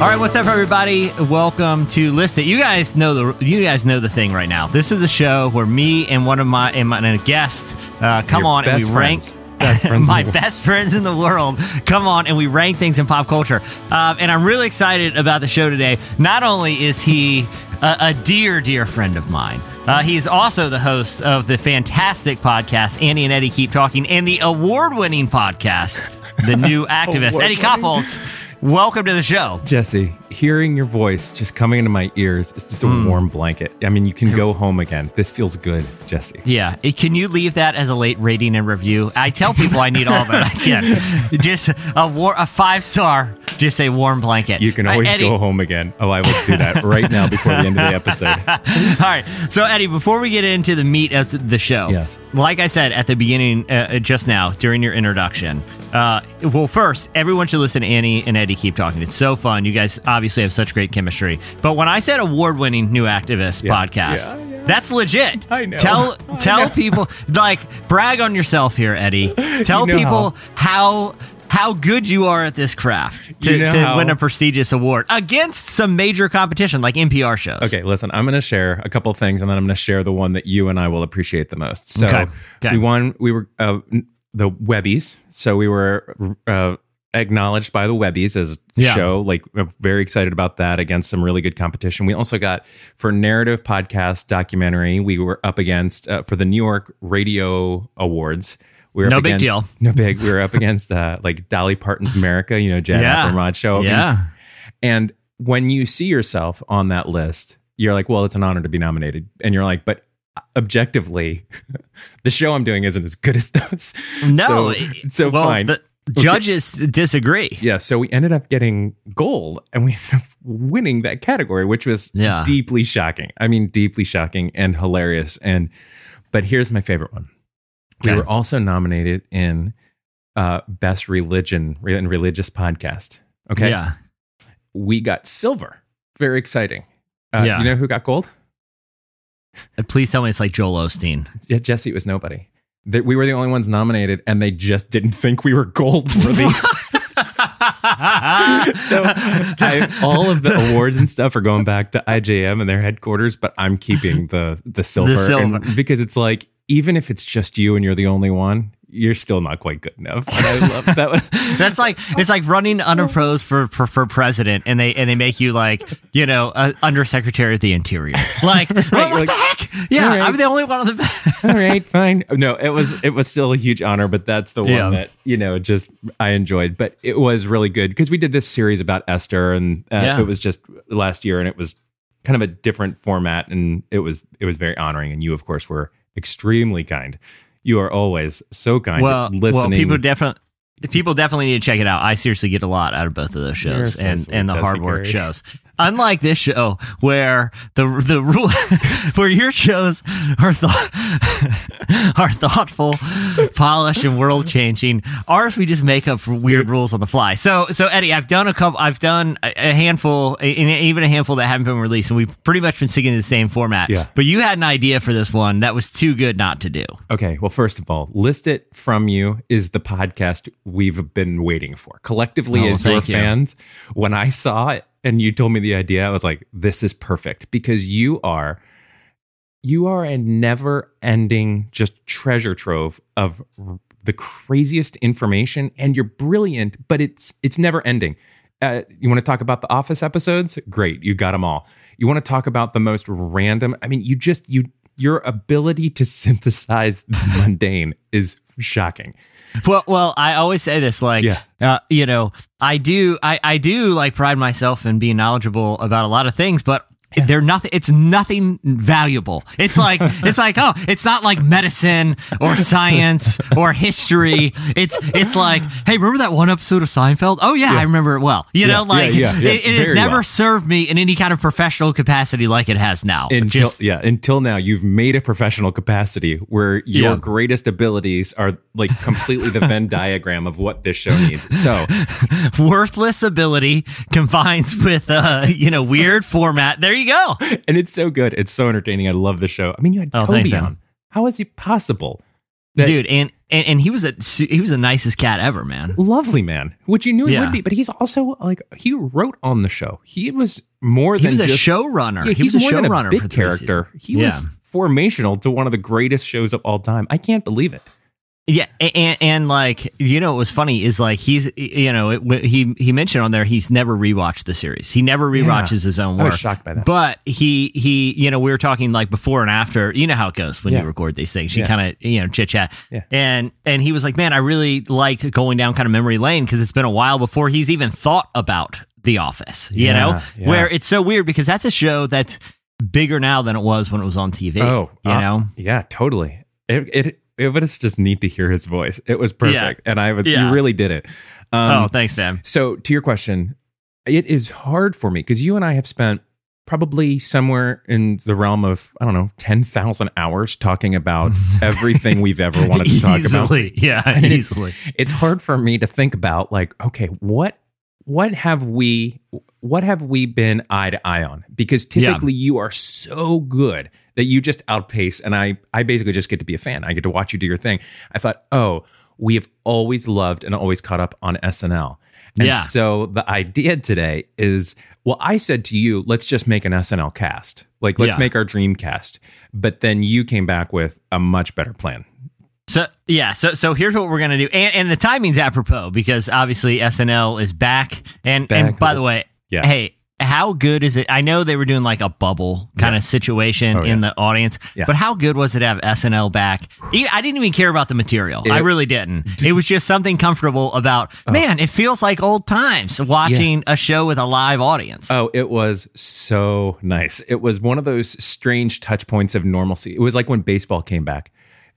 All right, what's up, everybody? Welcome to List It. You guys know the you guys know the thing right now. This is a show where me and one of my and, my, and a guest uh, come Your on and we best rank. friends. Best friends my best friends in the world come on and we rank things in pop culture. Um, and I'm really excited about the show today. Not only is he a, a dear, dear friend of mine, uh, he's also the host of the fantastic podcast Annie and Eddie Keep Talking and the award-winning podcast, The New Activist. Eddie Award-winning? Welcome to the show. Jesse, hearing your voice just coming into my ears is just a Hmm. warm blanket. I mean, you can go home again. This feels good, Jesse. Yeah. Can you leave that as a late rating and review? I tell people I need all that I can. Just a war, a five star. Just say warm blanket. You can right, always Eddie- go home again. Oh, I will do that right now before the end of the episode. All right. So Eddie, before we get into the meat of the show, Yes. Like I said at the beginning, uh, just now during your introduction. Uh, well, first, everyone should listen to Annie and Eddie keep talking. It's so fun. You guys obviously have such great chemistry. But when I said award-winning new activist Yeah. podcast, Yeah, yeah. that's legit. I know. Tell I tell know. people like brag on yourself here, Eddie. Tell You know people how. how good you are at this craft to, You know to win a prestigious award against some major competition like NPR shows. Okay, listen, I'm going to share a couple of things and then I'm going to share the one that you and I will appreciate the most. So, Okay, okay. we won, we were uh, the Webbies. So, we were uh, acknowledged by the Webbies as a Yeah. show. Like, I'm very excited about that against some really good competition. We also got for narrative podcast documentary, we were up against uh, for the New York Radio Awards. We were No up big against, deal. No big. We were up against uh, like Dolly Parton's America, you know, Jad Yeah. Abumrad show. Yeah. and when you see yourself on that list, you're like, well, it's an honor to be nominated. And you're like, but objectively, the show I'm doing isn't as good as those. No. So, so well, fine. The judges disagree. yeah. So we ended up getting gold and we ended up winning that category, which was Yeah. deeply shocking. I mean, deeply shocking and hilarious. And, but here's my favorite one. We were also nominated in uh, Best Religion and Religious Podcast. Okay. Yeah. we got silver. Very exciting. Uh, Yeah. You know who got gold? Uh, Please tell me it's like Joel Osteen. Yeah, Jesse. It was nobody. That we were the only ones nominated, and they just didn't think we were gold worthy. so I, all of the awards and stuff are going back to IJM and their headquarters, but I'm keeping the the silver, silver. and- because it's like even if it's just you and you're the only one, you're still not quite good enough. And I love that. One. That's like it's like running unopposed for, for for president, and they and they make you like you know uh, undersecretary of the interior. Like, well, what like- the heck? Yeah, right. I'm the only one on the. all right, fine. No, it was it was still a huge honor, but that's the one Yeah. that you know just I enjoyed. But it was really good because we did this series about Esther, and uh, Yeah. it was just last year, and it was kind of a different format, and it was it was very honoring. And you, of course, were extremely kind. You are always so kind. well, listening. well, people definitely. People definitely need to check it out. I seriously get a lot out of both of those shows so and, sweet, and the Jesse hard work shows. Unlike this show, where the the rule, where your shows are th- are thoughtful, polished, and world changing. Ours, we just make up weird rules on the fly. So, so Eddie, I've done a couple. I've done a, a handful, a- even a handful that haven't been released, and we've pretty much been sticking to the same format. Yeah. But you had an idea for this one that was too good not to do. Okay, well, first of all, List It From You is the podcast we've been waiting for. Collectively, Oh, as your you. fans, when I saw it and you told me the idea, I was like, this is perfect because you are you are a never-ending just treasure trove of the craziest information and you're brilliant, but it's it's never ending. Uh, you want to talk about the office episodes? Great, you got them all. You want to talk about the most random? I mean, you just you your ability to synthesize the mundane is shocking. Well, well, I always say this, like, Yeah. uh, you know, I do, I, I do like pride myself in being knowledgeable about a lot of things, but they're nothing. It's nothing valuable. It's like, it's like, oh, it's not like medicine or science or history. It's, it's like, hey, remember that one episode of Seinfeld? Oh yeah, I remember it well. You Yeah, know, like yeah, yeah, yeah, it, it has never well. served me in any kind of professional capacity like it has now. Until Just- yeah, until now, you've made a professional capacity where your Yeah. greatest abilities are like completely the Venn diagram of what this show needs. So worthless ability combines with uh you know weird format there you go. and it's so good. It's so entertaining. I love the show. I mean, you had Oh, Toby man. on. How is it possible? That- Dude, and, and and he was a he was the nicest cat ever, man. Lovely man, which you knew he Yeah. would be, but he's also like he wrote on the show. He was more He than was a just showrunner. Yeah, he he's was a more than a showrunner big character. He was formational to one of the greatest shows of all time. I can't believe it. Yeah, and, and like you know, what was funny is like he's you know it, he he mentioned on there he's never rewatched the series. He never rewatches his own I work. was shocked by that. But he he you know we were talking like before and after. You know how it goes when Yeah. you record these things. You Yeah. kind of you know chit chat. Yeah. And and he was like, man, I really liked going down kind of memory lane because it's been a while before he's even thought about The Office. You Yeah, know, yeah. where it's so weird because that's a show that's bigger now than it was when it was on TV. Oh, you uh, know. Yeah, totally. It, it, it was just neat to hear his voice. It was perfect, and I was Yeah. you really did it. Um, oh, thanks, man. So, to your question, it is hard for me because you and I have spent probably somewhere in the realm of I don't know ten thousand hours talking about everything we've ever wanted to talk about. Yeah, And it's- easily. It's hard for me to think about like, okay, what what have we what have we been eye to eye on? Because Yeah. typically you are so good that you just outpace, and I I basically just get to be a fan. I get to watch you do your thing. I thought, oh, we have always loved and always caught up on SNL. And Yeah. so the idea today is well, I said to you, let's just make an SNL cast. Like, let's Yeah. make our dream cast. But then you came back with a much better plan. So yeah, so so here's what we're gonna do, and, and the timing's apropos because obviously SNL is back, and Back. and by the way, Yeah. hey, how good is it? I know they were doing like a bubble kind Yeah. of situation Oh, in yes. the audience, Yeah. but how good was it to have SNL back? I didn't even care about the material. I really didn't. It was just something comfortable about. Oh. Man, it feels like old times watching a show with a live audience. Oh, it was so nice. It was one of those strange touch points of normalcy. It was like when baseball came back.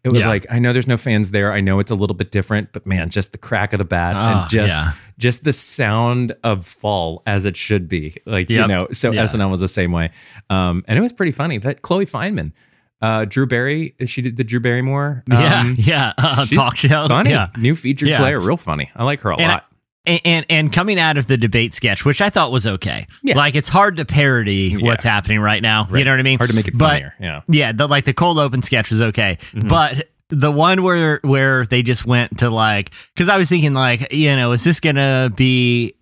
It was Yeah. like I know there's no fans there. I know it's a little bit different, but man, just the crack of the bat Ah, and just yeah. just the sound of fall as it should be. Like you know, so Yeah. SNL was the same way. Um, and it was pretty funny that Chloe Fineman, uh, Drew Barry, she did the Drew Barrymore. yeah, um, yeah, uh, talk show. Funny, Yeah. new featured Yeah. player, real funny. I like her a And lot. And, and and coming out of the debate sketch, which I thought was okay. Yeah. Like it's hard to parody what's happening right now. You know what I mean? Hard to make it But- funnier. Yeah. Yeah, the like the cold open sketch was okay, Mm-hmm. but the one where where they just went to like because I was thinking like you know is this gonna be.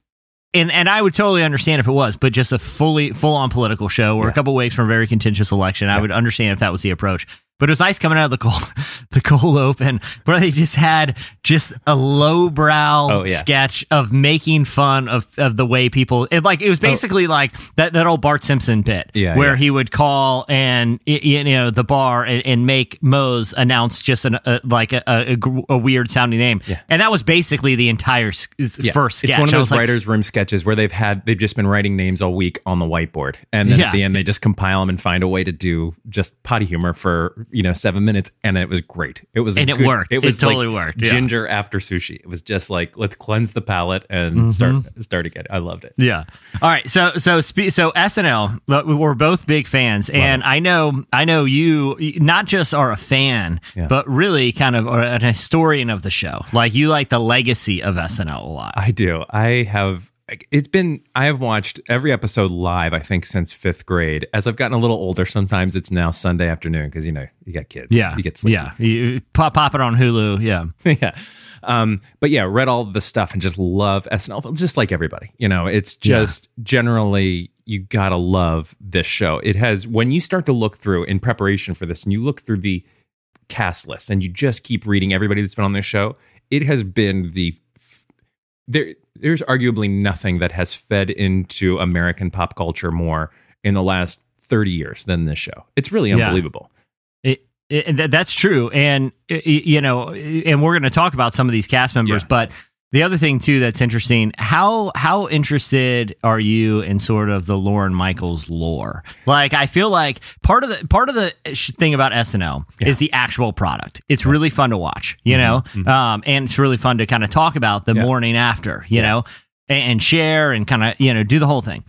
And, and I would totally understand if it was, but just a fully full on political show or a Yeah. couple weeks from a very contentious election, I would understand if that was the approach. But it was nice coming out of the cold the cold open where they just had just a lowbrow Oh, yeah. sketch of making fun of, of the way people it like it was oh. basically like that, that old Bart Simpson bit Oh. Yeah, where yeah. he would call and you know the bar and, and make Moe's announce just an, a, like a, a, a weird sounding name and that was basically the entire s- s- Yeah. first sketch. It's one of those was like, writers' room sketches where they've had they've just been writing names all week on the whiteboard, and then at the end they just compile them and find a way to do just potty humor for you know seven minutes, and it was great. It was a And it good- worked. It It was totally like worked, yeah. Ginger after sushi. It was just like let's cleanse the palate and Mm-hmm. start start again. I loved it. Yeah. All right. So so spe- so SNL. We're both big fans, and I know I know you not just are a fan, Yeah. but really kind of are an historian of the show. Like you like the legacy of SNL a lot. I do. I have. It's been. I have watched every episode live. I think since fifth grade. As I've gotten a little older, sometimes it's now Sunday afternoon because you know you got kids. yeah. you get sleepy. yeah. You pop pop it on Hulu. Yeah. yeah. Um, but yeah, read all the stuff and just love SNL, just like everybody. You know, it's just generally you gotta love this show. It has when you start to look through in preparation for this, and you look through the cast list, and you just keep reading everybody that's been on this show. It has been the f- there. There's arguably nothing that has fed into American pop culture more in the last 30 years than this show. It's really Yeah. unbelievable. It, it, and that's true, and you know, and we're going to talk about some of these cast members, Yeah. but the other thing too that's interesting how how interested are you in sort of the Lorne Michaels lore? Like, I feel like part of the part of the thing about SNL is the actual product. It's really fun to watch, you know, um, and it's really fun to kind of talk about the Mm-hmm. Yeah. morning after, you know, and, and share and kind of you know do the whole thing.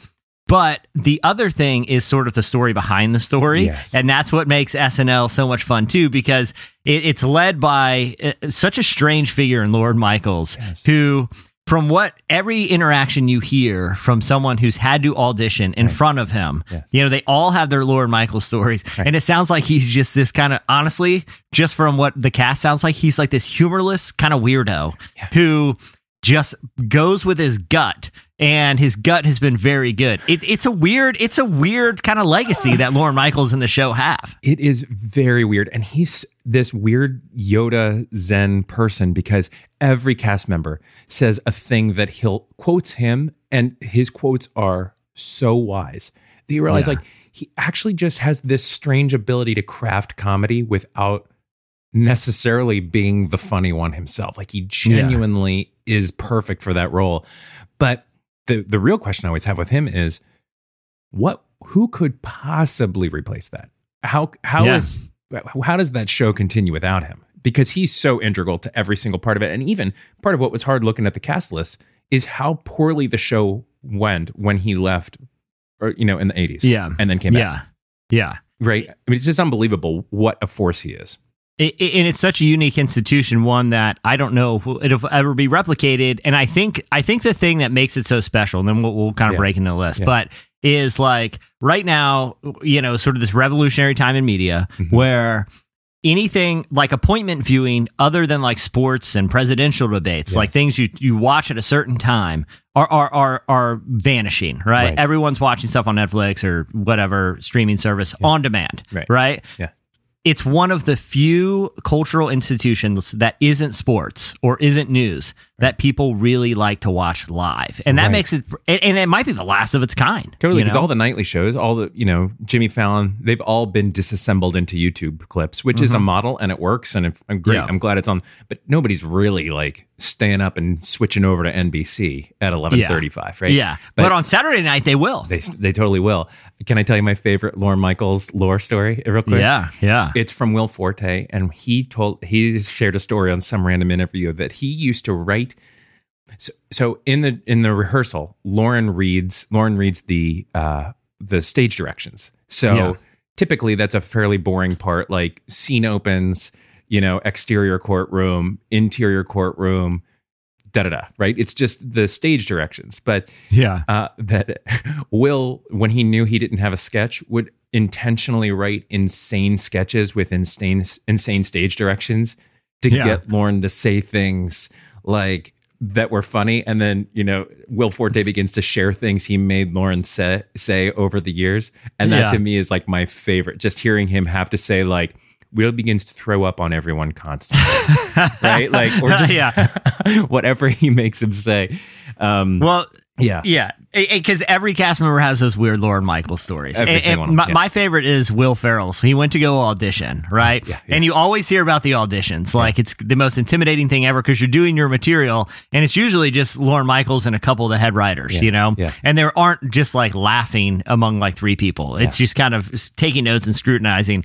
But the other thing is sort of the story behind the story. Yes. And that's what makes SNL so much fun too, because it, it's led by uh, such a strange figure in Lorne Michaels, Yes. who from what every interaction you hear from someone who's had to audition in front of him, Yes. you know, they all have their Lorne Michael stories. And it sounds like he's just this kind of, honestly, just from what the cast sounds like, he's like this humorless kind of weirdo who just goes with his gut. And his gut has been very good. It, it's a weird, it's a weird kind of legacy that Lorne Michaels and the show have. It is very weird. And he's this weird Yoda Zen person because every cast member says a thing that he'll quotes him, and his quotes are so wise that you realize Yeah. like he actually just has this strange ability to craft comedy without necessarily being the funny one himself. Like he genuinely is perfect for that role. But the the real question I always have with him is what who could possibly replace that? How how Yeah. is how does that show continue without him? Because he's so integral to every single part of it. And even part of what was hard looking at the cast list is how poorly the show went when he left or you know in the 80s. Yeah. And then came back. Yeah. Yeah. Right. I mean it's just unbelievable what a force he is. It, it- and it's such a unique institution, one that I don't know if it'll ever be replicated. And I think I think the thing that makes it so special, and then we'll, we'll kind of Yeah. break into the list, Yeah. but is like right now, you know, sort of this revolutionary time in media Mm-hmm. where anything like appointment viewing other than like sports and presidential debates, like things you you watch at a certain time are are are, are vanishing, right? Right. Everyone's watching stuff on Netflix or whatever streaming service on demand, Right. right? Yeah. It's one of the few cultural institutions that isn't sports or isn't news that people really like to watch live, and that Right. makes it. And it might be the last of its kind. Totally, you because know? all the nightly shows, all the you know Jimmy Fallon, they've all been disassembled into YouTube clips, which is a model and it works, and it, I'm great. Mm-hmm. Yeah. I'm glad it's on, but nobody's really like staying up and switching over to NBC at 11:35, right? yeah, but, on Saturday night they will. they they totally will. Can I tell you my favorite Lorne Michaels lore story real quick? yeah, yeah, It's from Will Forte, and he told he shared a story on some random interview that he used to write. So, so in the in the rehearsal, Lorne reads Lorne reads the uh, the stage directions. So Yeah. typically, that's a fairly boring part. Like scene opens, you know, exterior courtroom, interior courtroom, da da da. Right? It's just the stage directions, but yeah. uh, that Will, when he knew he didn't have a sketch, would intentionally write insane sketches with insane insane stage directions to Yeah. get Lorne to say things like that were funny, and then you know Will Forte begins to share things he made Lorne say say over the years, and that Yeah. to me is like my favorite. Just hearing him have to say like. Will begins to throw up on everyone constantly, right? Like, or just Yeah. whatever he makes him say. Um, Well, yeah, Yeah, because every cast member has those weird Lorne Michaels stories. Every And- and my, yeah. my favorite is Will Ferrell. So he went to go audition, right? Yeah, yeah. And you always hear about the auditions. Like it's the most intimidating thing ever because you're doing your material, and it's usually just Lorne Michaels and a couple of the head writers, you know. yeah. And there aren't just like laughing among like three people. It's just kind of taking notes and scrutinizing.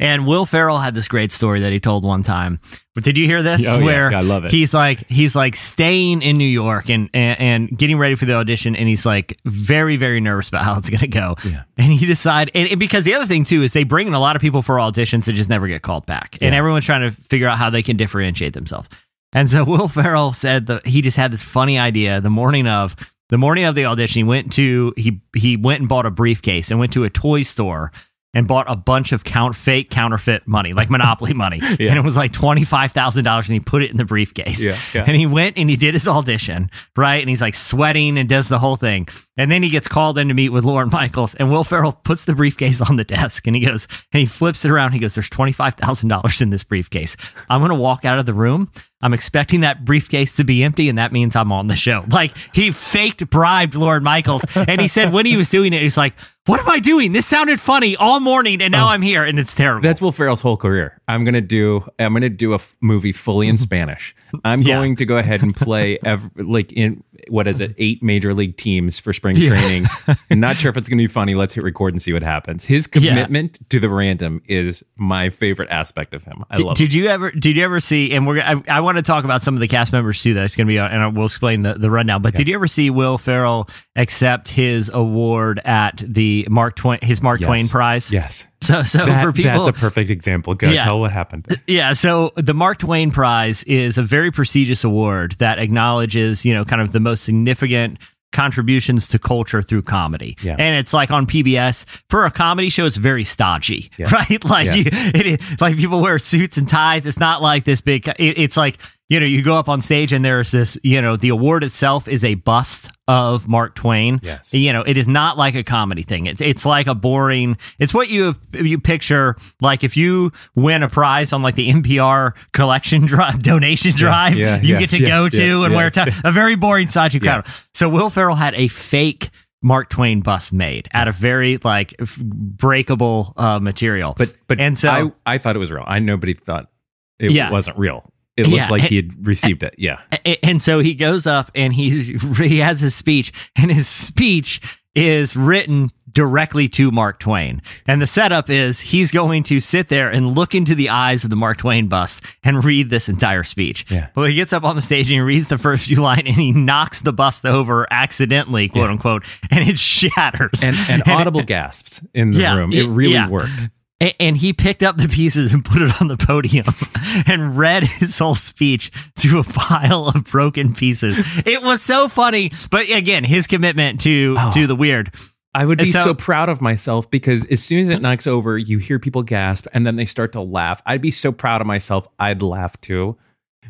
And Will Ferrell had this great story that he told one time. But did you hear this? Oh, yeah. Where I love it. he's like he's like staying in New York and, and and getting ready for the audition, and he's like very very nervous about how it's gonna go. Yeah. And he decide and, and because the other thing too is they bring in a lot of people for auditions that just never get called back, and everyone's trying to figure out how they can differentiate themselves. And so Will Ferrell said that he just had this funny idea the morning of the morning of the audition. He went to he he went and bought a briefcase and went to a toy store and bought a bunch of count fake counterfeit money, like Monopoly money, Yeah. and it was like twenty five thousand dollars, and he put it in the briefcase. Yeah, yeah. And he went and he did his audition, right? And he's like sweating and does the whole thing. And then he gets called in to meet with Lorne Michaels, and Will Ferrell puts the briefcase on the desk, and he goes and he flips it around. He goes, "There's twenty five thousand dollars in this briefcase. I'm gonna walk out of the room." I'm expecting that briefcase to be empty, and that means I'm on the show. Like he faked bribed Lorne Michaels, and he said when he was doing it, he's like, "What am I doing? This sounded funny all morning, and now oh. I'm here, and it's terrible." That's Will Ferrell's whole career. I'm gonna do. I'm gonna do a f- movie fully in Spanish. I'm Yeah. going to go ahead and play ev- like in what is it? Mm-hmm. Eight major league teams for spring training. Not sure if it's gonna be funny. Let's hit record and see what happens. His Yeah. commitment to the random is my favorite aspect of him. I Did, love. did you ever? Did you ever see? And we're. I, I want to talk about some of the cast members too. That's going to be, on, and I will explain the, the rundown. But did you ever see Will Ferrell accept his award at the Mark Twain his Mark Yes. Twain Prize? Yes. So, so That- for people, that's a perfect example. Go Yeah. tell what happened. Yeah, so the Mark Twain Prize is a very prestigious award that acknowledges, you know, kind of the most significant contributions to culture through comedy. Yeah. And it's like on PBS for a comedy show it's very stodgy, Yes. right? Like Yes. you, it like people wear suits and ties. It's not like this big it, it's like you know, you go up on stage and there's this, you know, the award itself is a bust of Mark Twain. Yes. You know, it is not like a comedy thing. It, it's like a boring. It's what you you picture like if you win a prize on like the NPR collection drive donation drive, yeah, you yes, get to yes, go to and wear a very boring Yeah. crowd. So Will Ferrell had a fake Mark Twain bust made out of very like f- breakable uh, material. But but and so I I thought it was real. I nobody thought it Yeah. wasn't real. It looked Yeah. like he had received it. Yeah. And so he goes up and he's, he has his speech, and his speech is written directly to Mark Twain. And the setup is he's going to sit there and look into the eyes of the Mark Twain bust and read this entire speech. Yeah. Well, he gets up on the stage and he reads the first few lines and he knocks the bust over accidentally, quote unquote, and it shatters. And and audible gasps in the Yeah, room. It really yeah. worked. And he picked up the pieces and put it on the podium and read his whole speech to a pile of broken pieces. It was so funny, but again, his commitment to Oh. to the weird. I would be so- so, proud of myself because as soon as it knocks over, you hear people gasp and then they start to laugh. I'd be so proud of myself. I'd laugh too.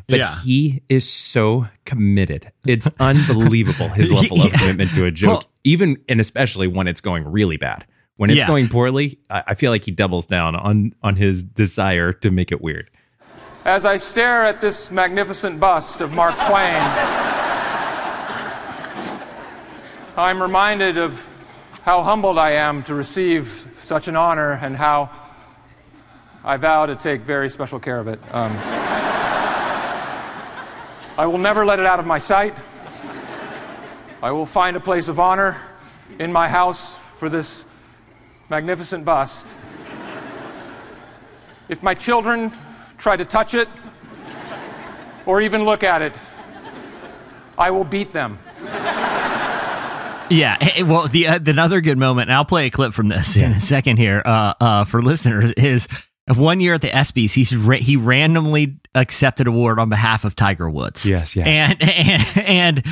But Yeah. he is so committed. It's unbelievable his level of commitment to a joke, Well- even and especially when it's going really bad. When it's Yeah. going poorly, I, I feel like he doubles down on on his desire to make it weird. As I stare at this magnificent bust of Mark Twain, I'm reminded of how humbled I am to receive such an honor and how I vow to take very special care of it. Um, I will never let it out of my sight. I will find a place of honor in my house for this magnificent bust. If my children try to touch it or even look at it, I will beat them. Yeah, eh, well, the, uh, the another good moment, I'll play a clip from this in a second here uh, uh, for listeners, is one year at the ESPYS, he's ra- he randomly accepted award on behalf of Tiger Woods. Yes, yes. and and, and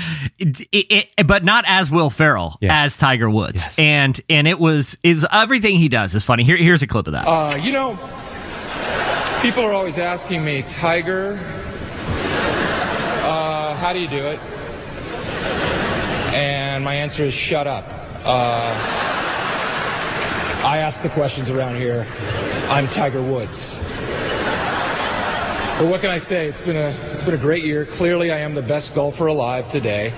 it, it, but not as Will Ferrell Yeah. as Tiger Woods, Yes. and and it was is everything he does is funny. Here, here's a clip of that. Uh, you know, people are always asking me, Tiger, uh, how do you do it? And my answer is shut up. Uh, I ask the questions around here. I'm Tiger Woods. But what can I say? It's been a it's been a great year. Clearly, I am the best golfer alive today,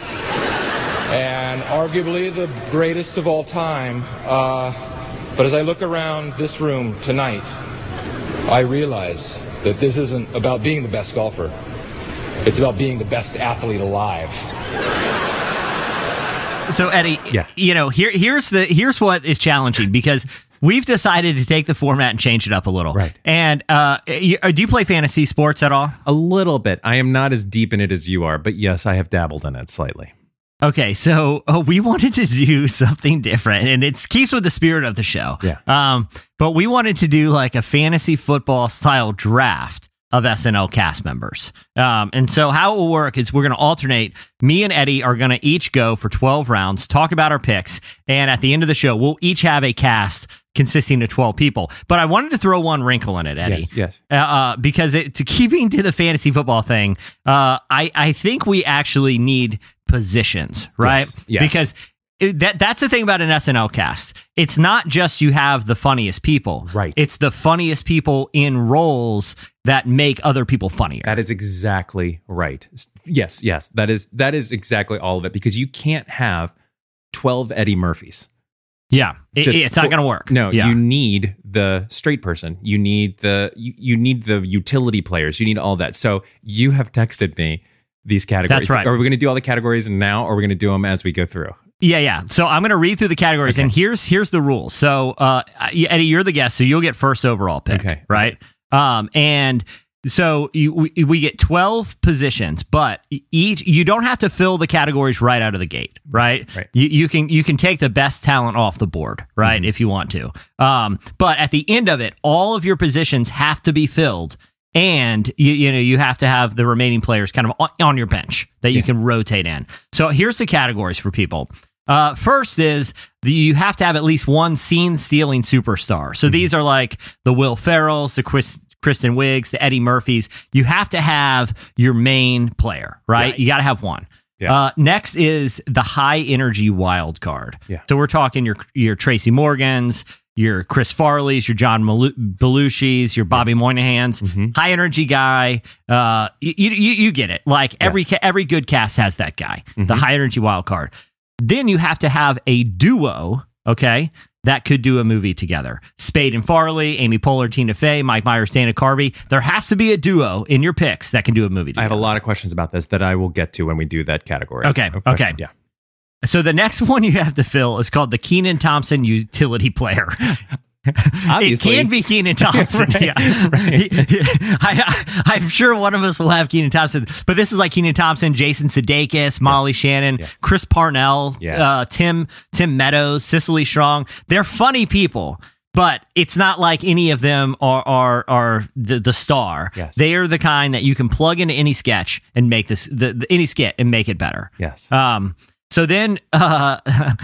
and arguably the greatest of all time. Uh, but as I look around this room tonight, I realize that this isn't about being the best golfer. It's about being the best athlete alive. So Eddie, Yeah. you know, here here's the here's what is challenging because we've decided to take the format and change it up a little. Right. And uh, uh, do you play fantasy sports at all? A little bit. I am not as deep in it as you are, but yes, I have dabbled in it slightly. Okay, so uh, we wanted to do something different, and it keeps with the spirit of the show. Yeah. Um, but we wanted to do like a fantasy football style draft of SNL cast members. Um, and so how it will work is we're going to alternate. Me and Eddie are going to each go for 12 rounds, talk about our picks, and at the end of the show, we'll each have a cast consisting of 12 people. But I wanted to throw one wrinkle in it, Eddie Yes, yes. uh, uh, because it, to keeping to the fantasy football thing, uh, I I think we actually need positions, right? Yes, yes. Because it, that that's the thing about an SNL cast. It's not just you have the funniest people, Right. It's the funniest people in roles that make other people funnier. That is exactly right. Yes, yes. That is that is exactly all of it because you can't have 12 Eddie Murphys. yeah, It- it's not going to work. No, yeah. you need the straight person. You need the you, you need the utility players. You need all that. So you have texted me these categories. That's right. Are we going to do all the categories now or are we going to do them as we go through? Yeah, yeah. So I'm going to read through the categories, and here's here's the rules. So, uh, Eddie, you're the guest, so you'll get first overall pick. Okay. right? Um, and so you, we, we get 12 positions but each you don't have to fill the categories right out of the gate right, Right. You, you can you can take the best talent off the board right if you want to um, but at the end of it all of your positions have to be filled and you, you know you have to have the remaining players kind of on, on your bench that you can rotate in so here's the categories for people uh, first is the, you have to have at least one scene stealing superstar. So these are like the Will Ferrells, the Chris, Kristen Wiigs, the Eddie Murphys. You have to have your main player, right? Right. You got to have one. Yeah. Uh, next is the high energy wild card. Yeah. So we're talking your your Tracy Morgans, your Chris Farley's, your John Belushi's, your Bobby Moynihan's, Mm-hmm. high energy guy. Uh, you, you you get it. Like every Yes. Mm-hmm. ca- every good cast has that guy, the high energy wild card. Then you have to have a duo, okay, that could do a movie together. Spade and Farley, Amy Poehler, Tina Fey, Mike Myers, Dana Carvey. There has to be a duo in your picks that can do a movie together. I have a lot of questions about this that I will get to when we do that category. Okay, okay. Yeah. So the next one you have to fill is called the Kenan Thompson utility player. Obviously. It can be Kenan Thompson. Right, yeah. I, I'm sure one of us will have Kenan Thompson, but this is like Kenan Thompson, Jason Sudeikis, Molly Shannon, Yes. Chris Parnell, Yes. uh, Tim Tim Meadows, Cecily Strong. They're funny people. But it's not like any of them are are, are the, the star. Yes. They are the kind that you can plug into any sketch and make this the, the any skit and make it better. Yes. Um, so then, uh,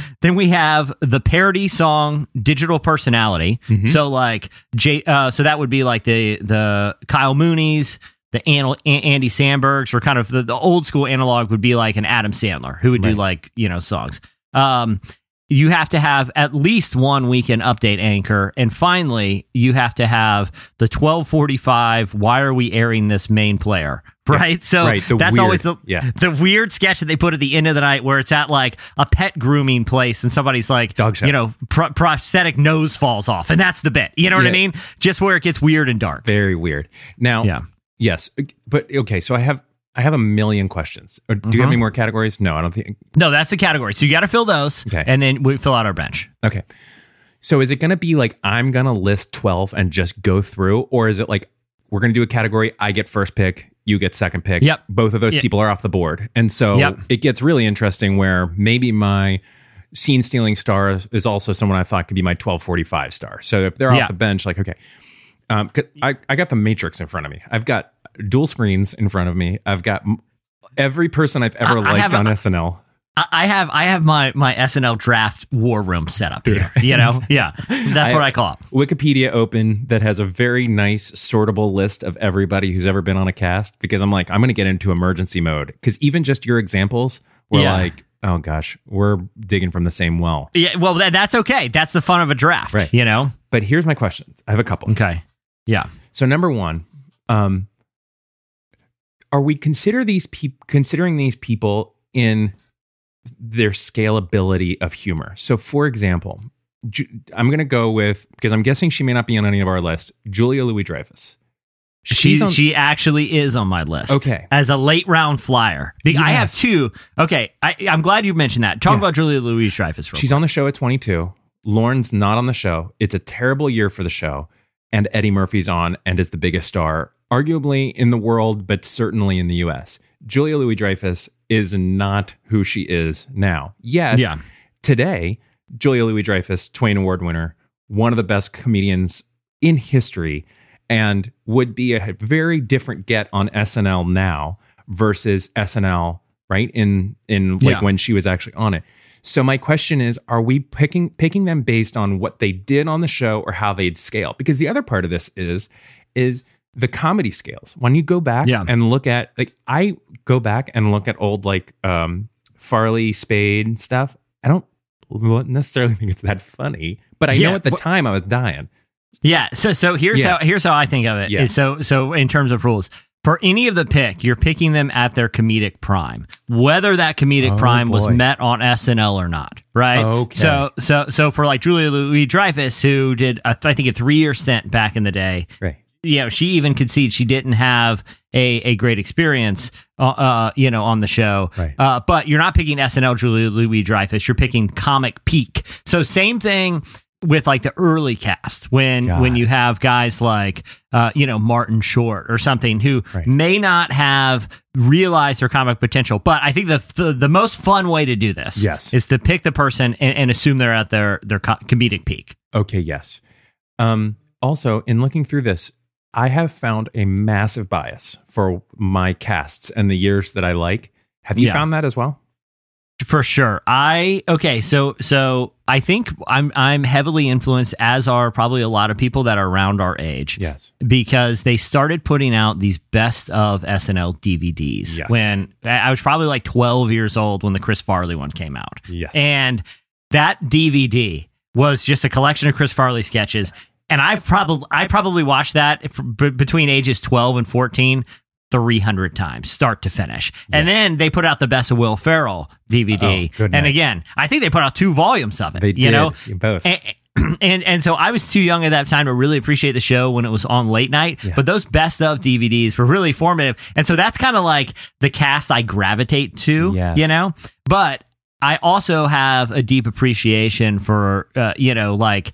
then we have the parody song "Digital Personality." So like, J, uh, so that would be like the the Kyle Mooney's, the An- Andy Sambergs, or kind of the, the old school analog would be like an Adam Sandler who would do like you know songs. Um, you have to have at least one weekend update anchor, and finally, you have to have the twelve forty five. Why are we airing this main player? Right. So Right, that's weird- always the yeah. the weird sketch that they put at the end of the night where it's at like a pet grooming place and somebody's like, Dog show. you know, pro- prosthetic nose falls off. And that's the bit. You know what I mean? Just where it gets weird and dark. Very weird. Now, Yeah. yes, but okay. So I have I have a million questions. Or Do you have any more categories? No, I don't think. No, that's the category. So you got to fill those. Okay. And then we fill out our bench. Okay. So is it going to be like I'm going to list 12 and just go through or is it like we're going to do a category I get first pick, you get second pick. Yep. Both of those Yep. people are off the board. And so Yep. it gets really interesting where maybe my scene stealing star is also someone I thought could be my 1245 star. So if they're Yeah. off the bench like okay. Um I I got the matrix in front of me. I've got dual screens in front of me. I've got every person I've ever I- I liked a- on SNL. I I have I have my my SNL draft war room set up here. You know, yeah, that's I- what I call it. Wikipedia open that has a very nice sortable list of everybody who's ever been on a cast because I'm like, I'm going to get into emergency mode. Because even just your examples were Yeah. like, oh gosh, we're digging from the same well. Yeah, well, that, that's okay. That's the fun of a draft. Right. You know. But here's my questions. I have a couple. Okay. Yeah. So number one, um, are we consider these peop- considering these people in their scalability of humor? So, for example, Ju- I'm going to go with because I'm guessing she may not be on any of our list. Julia Louis Dreyfus. She on- she actually is on my list. Okay. As a late round flyer. Be- I have two. Okay. I, I'm glad you mentioned that. Talk Yeah. about Julia Louis Dreyfus. She's on the show at 22. Lorne's not on the show. It's a terrible year for the show. And Eddie Murphy's on and is the biggest star, arguably in the world, but certainly in the US. Julia Louis Dreyfus is not who she is now. Yet, Yeah. today, Julia Louis Dreyfus, Twain Award winner, one of the best comedians in history, and would be a very different get on SNL now versus SNL, right? In in like Yeah. when she was actually on it. So my question is, are we picking picking them based on what they did on the show or how they'd scale? Because the other part of this is is the comedy scales. When you go back Yeah. and look at like I go back and look at old like um Farley Spade stuff, I don't necessarily think it's that funny, but I Yeah, know at the time I was dying. Yeah. So so here's Yeah. how here's how I think of it. Yeah. So so in terms of rules. For any of the pick, you're picking them at their comedic prime, whether that comedic Oh, prime was met on SNL or not, right? Okay. So, so, so for like Julia Louis Dreyfus, who did, a, I think, a three year stint back in the day, Right. You know, she even concedes she didn't have a, a great experience, uh, uh, you know, on the show. Right. Uh, but you're not picking SNL Julie Louis Dreyfus. You're picking comic peak. So same thing. with like the early cast when God. when you have guys like uh, you know Martin Short or something who Right. may not have realized their comic potential. But I think the, the the most fun way to do this Yes. is to pick the person and, and assume they're at their their co- comedic peak. Okay, yes. Um, also, in looking through this, I have found a massive bias for my casts and the years that I like. Have you Yeah. found that as well? For sure. I okay, so so I think I'm I'm heavily influenced as are probably a lot of people that are around our age. Yes. Because they started putting out these best of SNL DVDs Yes. when I I was probably like 12 years old when the Chris Farley one came out. Yes. And that DVD was just a collection of Chris Farley sketches. And I probably I probably watched that between ages 12 and 14 300 times start to finish. And then they put out the best of Will Ferrell DVD. Oh, and again, I think they put out two volumes of it, They you did know. both. And, and and so I was too young at that time to really appreciate the show when it was on late night. Yeah. But those best of DVDs were really formative, and so that's kind of like the cast I gravitate to. Yes. You know, but I also have a deep appreciation for uh, you know like.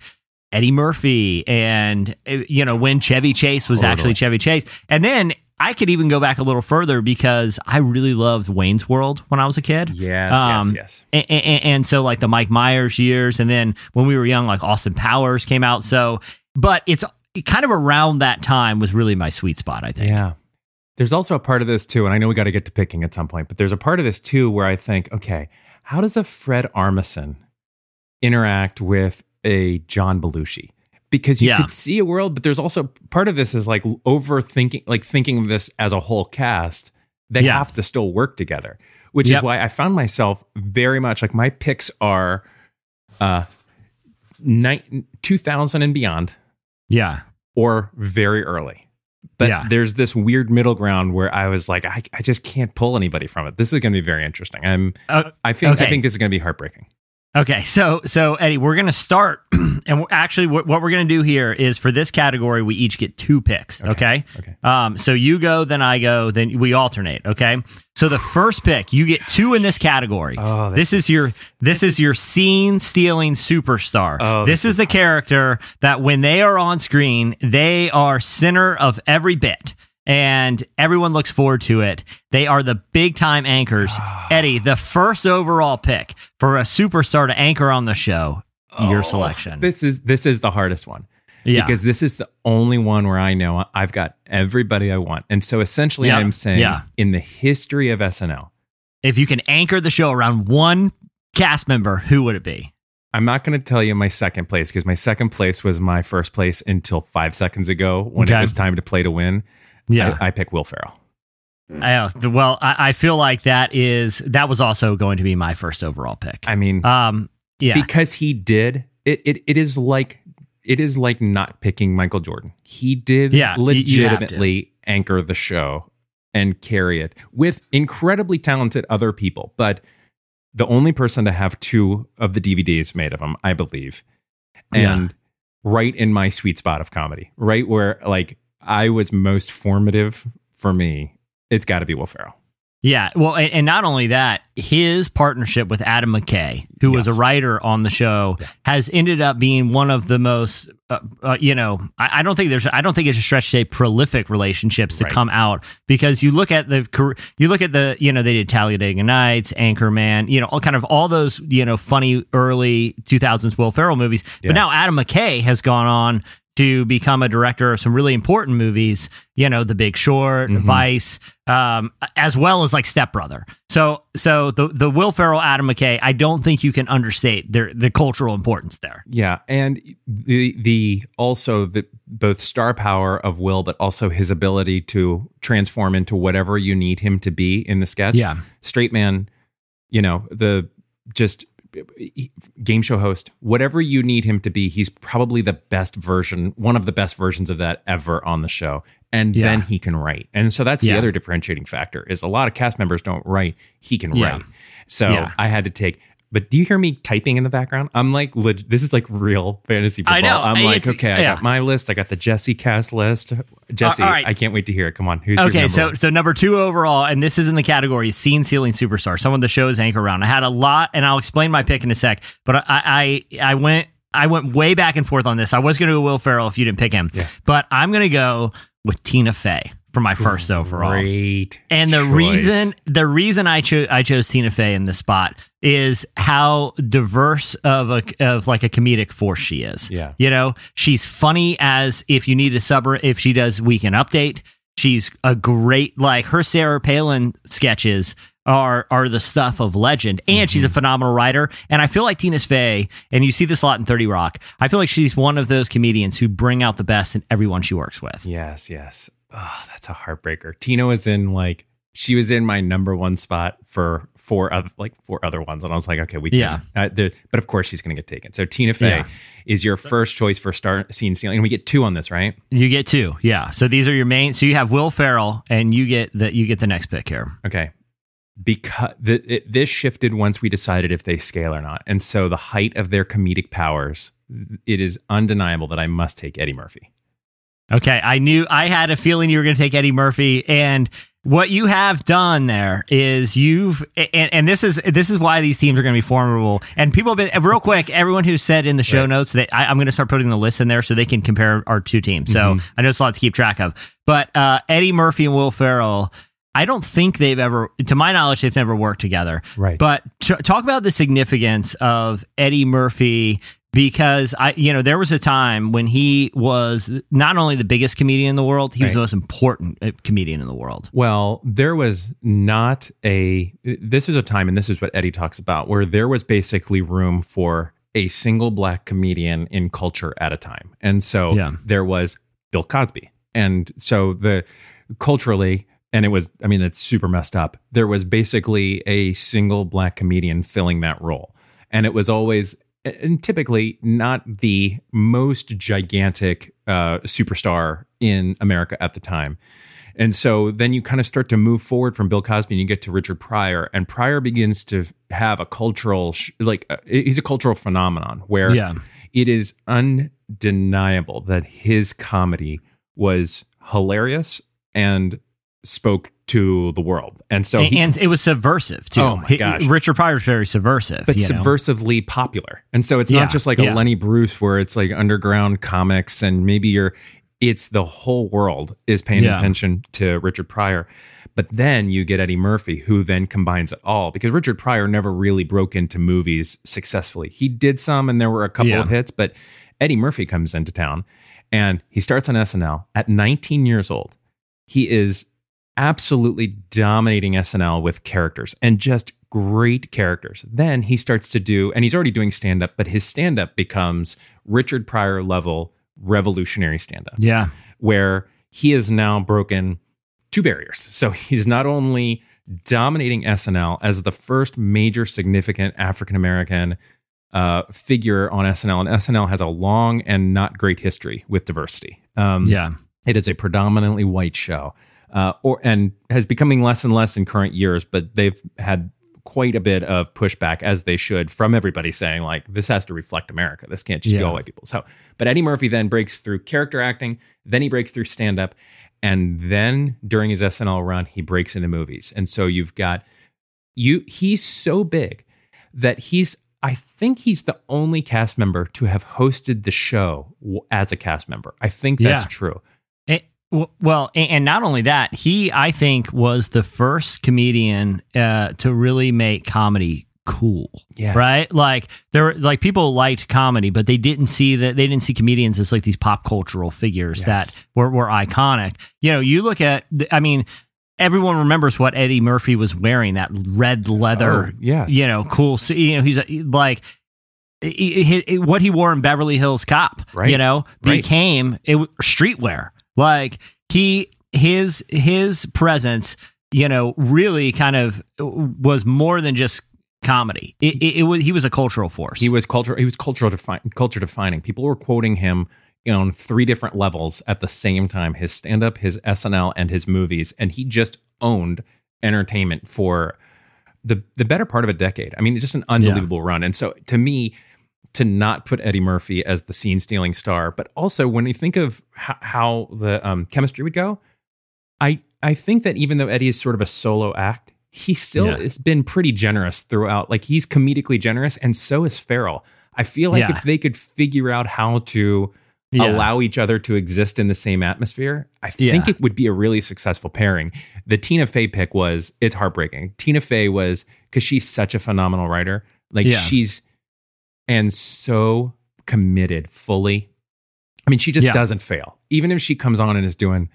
Eddie Murphy and uh, you know when Chevy Chase was Totally. actually Chevy Chase. And then I could even go back a little further because I really loved Wayne's World when I was a kid. yes, Um, yes, yes. And, and, and so like the Mike Myers years, and then when we were young, like Austin Powers came out. So, but it's kind of around that time was really my sweet spot. I think. Yeah. There's also a part of this too, and I know we got to get to picking at some point, but there's a part of this too where I think, okay, how does a Fred Armisen interact with a John Belushi? Because you Yeah. could see a world, but there's also part of this is like overthinking, like thinking of this as a whole cast. They Yeah. have to still work together, which Yep. is why I found myself very much like my picks are uh, ni- 2000 and beyond Yeah. or very early. But Yeah. there's this weird middle ground where I was like, I, I just can't pull anybody from it. This is going to be very interesting. I'm, Uh, I think, I think this is going to be heartbreaking. Okay, so so Eddie, we're gonna start, and actually, what, what we're gonna do here is for this category, we each get two picks. Okay. Okay. Um. So you go, then I go, then we alternate. Okay. So the first pick, you get two in this category. Oh, this, this is your this is your scene stealing superstar. Oh, this, this is, the character that when they are on screen, they are center of every bit. And everyone looks forward to it. They are the big time anchors. Eddie, the first overall pick for a superstar to anchor on the show, your oh, selection. Oh, This is, this is the hardest one yeah. because this is the only one where I know I've got everybody I want. And so essentially Yeah. I'm saying Yeah. in the history of SNL, if you can anchor the show around one cast member, who would it be? I'm not going to tell you my second place because my second place was my first place until five seconds ago when Okay. it was time to play to win. Yeah. I, I pick Will Ferrell. Oh, well, I, I feel like that is that was also going to be my first overall pick. I mean, Um, yeah, because he did it, it it is like it is like not picking Michael Jordan. He did Yeah, y- you have to. legitimately anchor the show and carry it with incredibly talented other people, but the only person to have two of the DVDs made of him, I believe. Yeah. And right in my sweet spot of comedy, right where like I was most formative for me, it's got to be Will Ferrell. yeah. Well, and, not only that, his partnership with Adam McKay, who was a writer on the show, has ended up being one of the most, uh, uh, you know, I, I don't think there's, I don't think it's a stretch to say prolific relationships to Right. come out because you look at the, you look at the, you know, they did Talladega Nights, Anchorman, you know, all kind of all those, you know, funny early 2000s Will Ferrell movies. Yeah. But now Adam McKay has gone on to become a director of some really important movies, you know, The Big Short, Mhm. Vice, um, as well as like Step Brother. So, so the the Will Ferrell, Adam McKay, I don't think you can understate their the cultural importance there. Yeah, and the the also the both star power of Will, but also his ability to transform into whatever you need him to be in the sketch. Yeah. straight man, you know the just game show host, whatever you need him to be. He's probably the best version, one of the best versions of that ever on the show. And Yeah. then he can write, and so that's Yeah. the other differentiating factor. Is a lot of cast members don't write. He can Yeah. write. So. I had to take. But do you hear me typing in the background? I'm like, leg- this is like real fantasy football. I know. I'm like, It's- okay, I yeah. got my list. I got the Jesse cast list. Jesse, all right. I can't wait to hear it. Come on, who's your Okay, so one? so number two overall, and this is in the category scene sealing superstar, someone the show is anchor around. I had a lot, and I'll explain my pick in a sec. But I I I went. I went way back and forth on this. I was going to go Will Ferrell if you didn't pick him, but I'm going to go with Tina Fey for my first overall. Great. And the choice. reason the reason I chose I chose Tina Fey in this spot is how diverse of a of like a comedic force she is. Yeah. You know, she's funny as if you need a sub if she does weekend update. She's a great like her Sarah Palin sketches are are the stuff of legend and she's a mm-hmm. phenomenal writer and I feel like Tina Fey and you see this a lot in 30 Rock. I feel like she's one of those comedians who bring out the best in everyone she works with. Yes, yes. Oh, that's a heartbreaker. Tina was in like she was in my number one spot for four other like four other ones, and I was like, okay, we can. Yeah. Uh, the, but of course, she's going to get taken. So Tina Fey Yeah. is your first choice for star scene stealing, and we get two on this, right? You get two. Yeah. So these are your main so you have Will Ferrell and you get the you get the next pick here. Okay. Because the, it, this shifted once we decided if they scale or not, and so the height of their comedic powers, it is undeniable that I must take Eddie Murphy. Okay, I knew I had a feeling you were going to take Eddie Murphy, and what you have done there is you've and, and this is this is why these teams are going to be formidable. And people have been real quick. Everyone who said in the show Right. notes that I, I'm going to start putting the list in there so they can compare our two teams. So Mhm. I know it's a lot to keep track of. But uh, Eddie Murphy and Will Ferrell. I don't think they've ever, to my knowledge, they've never worked together. Right. But t- talk about the significance of Eddie Murphy because I, you know, there was a time when he was not only the biggest comedian in the world, he was Right. the most important uh, comedian in the world. Well, there was not a. This was a time, and this is what Eddie talks about, where there was basically room for a single black comedian in culture at a time. And so Yeah. there was Bill Cosby. And so the culturally, and it was, I mean, it's super messed up. There was basically a single black comedian filling that role. And it was always, and typically not the most gigantic uh, superstar in America at the time. And so then you kind of start to move forward from Bill Cosby and you get to Richard Pryor. And Pryor begins to have a cultural, sh- like, uh, he's a cultural phenomenon where Yeah. it is undeniable that his comedy was hilarious and spoke to the world. And so and, he, and it was subversive too. Oh my He- gosh. Richard Pryor was very subversive, but you know? subversively popular. And so it's Yeah, not just like a. Lenny Bruce where it's like underground comics and maybe you're it's the whole world is paying Yeah. attention to Richard Pryor. But then you get Eddie Murphy who then combines it all because Richard Pryor never really broke into movies successfully. He did some and there were a couple Yeah. of hits, but Eddie Murphy comes into town and he starts on SNL at 19 years old. He is absolutely dominating SNL with characters and just great characters. Then he starts to do, and he's already doing stand up, but his stand up becomes Richard Pryor level revolutionary stand up, yeah, where he has now broken two barriers. So he's not only dominating SNL as the first major significant African American uh, figure on SNL, and SNL has a long and not great history with diversity. Um, yeah, it is a predominantly white show, uh, or and has becoming less and less in current years. But they've had quite a bit of pushback, as they should, from everybody saying like this has to reflect America. This can't just be all white people. So, but Eddie Murphy then breaks through character acting, then he breaks through stand up, and then during his SNL run, he breaks into movies. And so you've got you. He's so big that he's. I think he's the only cast member to have hosted the show as a cast member. I think that's Yeah. true. Well, and, not only that, he I think was the first comedian uh, to really make comedy cool. Yes. Right? Like there were like people liked comedy, but they didn't see that they didn't see comedians as like these pop cultural figures Yes. that were, were iconic. You know, you look at I mean, everyone remembers what Eddie Murphy was wearing, that red leather Oh, yes. you know, cool. You know, he's like what he wore in Beverly Hills Cop. Right. You know, Right. became it streetwear. Like he his his presence, you know, really kind of was more than just comedy. It, it, it was he was a cultural force. He was culture. He was cultural defi- culture defining. People were quoting him you know, on three different levels at the same time: his stand up, his SNL, and his movies. And he just owned entertainment for the the better part of a decade. I mean, it's just an unbelievable run. And so, to me, to not put Eddie Murphy as the scene stealing star, but also when you think of how, how the um, chemistry would go, I I think that even though Eddie is sort of a solo act, he still Yeah. has been pretty generous throughout. Like he's comedically generous, and so is Ferrell. I feel like Yeah. if they could figure out how to Yeah. allow each other to exist in the same atmosphere, I think it would be a really successful pairing. The Tina Fey pick was it's heartbreaking. Tina Fey was because she's such a phenomenal writer. Like she's and so committed fully. I mean, she just Yeah. doesn't fail. Even if she comes on and is doing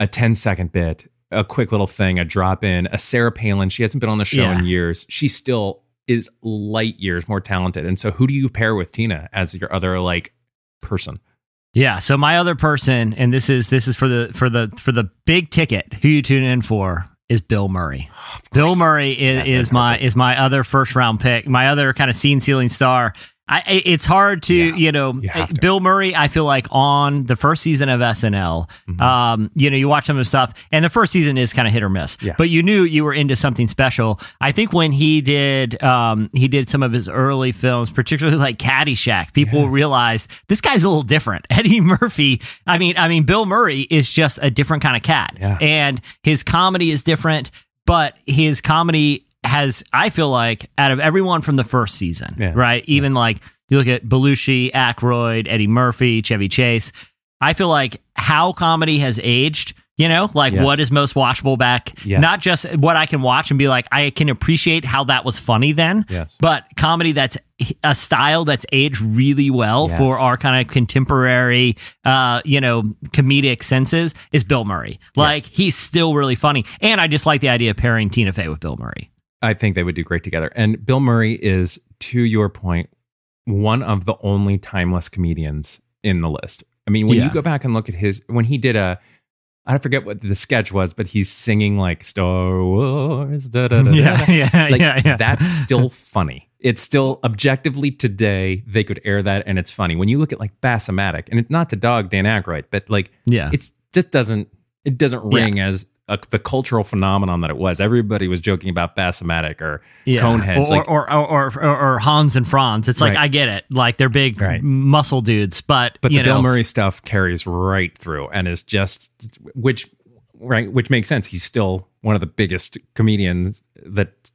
a 10 second bit, a quick little thing, a drop in, a Sarah Palin, she hasn't been on the show Yeah. in years. She still is light years more talented. And so who do you pair with Tina as your other like person? Yeah. So my other person, and this is this is for the for the for the big ticket. Who you tune in for is Bill Murray. Oh, Bill Murray is, Yeah, is my is my other first round pick. My other kind of scene sealing star. I, it's hard to Yeah, you know you to. Bill Murray. I feel like on the first season of SNL, Mm-hmm. um, you know, you watch some of the stuff, and the first season is kind of hit or miss. Yeah. But you knew you were into something special. I think when he did um, he did some of his early films, particularly like Caddyshack, people Yes. realized this guy's a little different. Eddie Murphy. I mean, I mean, Bill Murray is just a different kind of cat, Yeah. and his comedy is different. But his comedy has, I feel like, out of everyone from the first season, Yeah. right? Even like you look at Belushi, Aykroyd, Eddie Murphy, Chevy Chase. I feel like how comedy has aged. You know, like Yes. what is most watchable back? Yes. Not just what I can watch and be like, I can appreciate how that was funny then. Yes. But comedy that's a style that's aged really well Yes. for our kind of contemporary, uh, you know, comedic senses is Bill Murray. Like he's still really funny, and I just like the idea of pairing Tina Fey with Bill Murray. I think they would do great together. And Bill Murray is, to your point, one of the only timeless comedians in the list. I mean, when Yeah. you go back and look at his, when he did a, I forget what the sketch was, but he's singing like Star Wars. Da, da, da, da, Yeah, yeah, like, yeah, yeah. That's still funny. It's still objectively today, they could air that and it's funny. When you look at like Bassomatic, and it's not to dog Dan Aykroyd, but like Yeah. it's just doesn't it doesn't Yeah. ring as a, the cultural phenomenon that it was. Everybody was joking about Bassomatic or Yeah. Coneheads. or, like, or, or, or, or Hans and Franz. It's like Right. I get it, like they're big Right. muscle dudes, but but you the know, Bill Murray stuff carries right through and is just which right which makes sense. He's still one of the biggest comedians that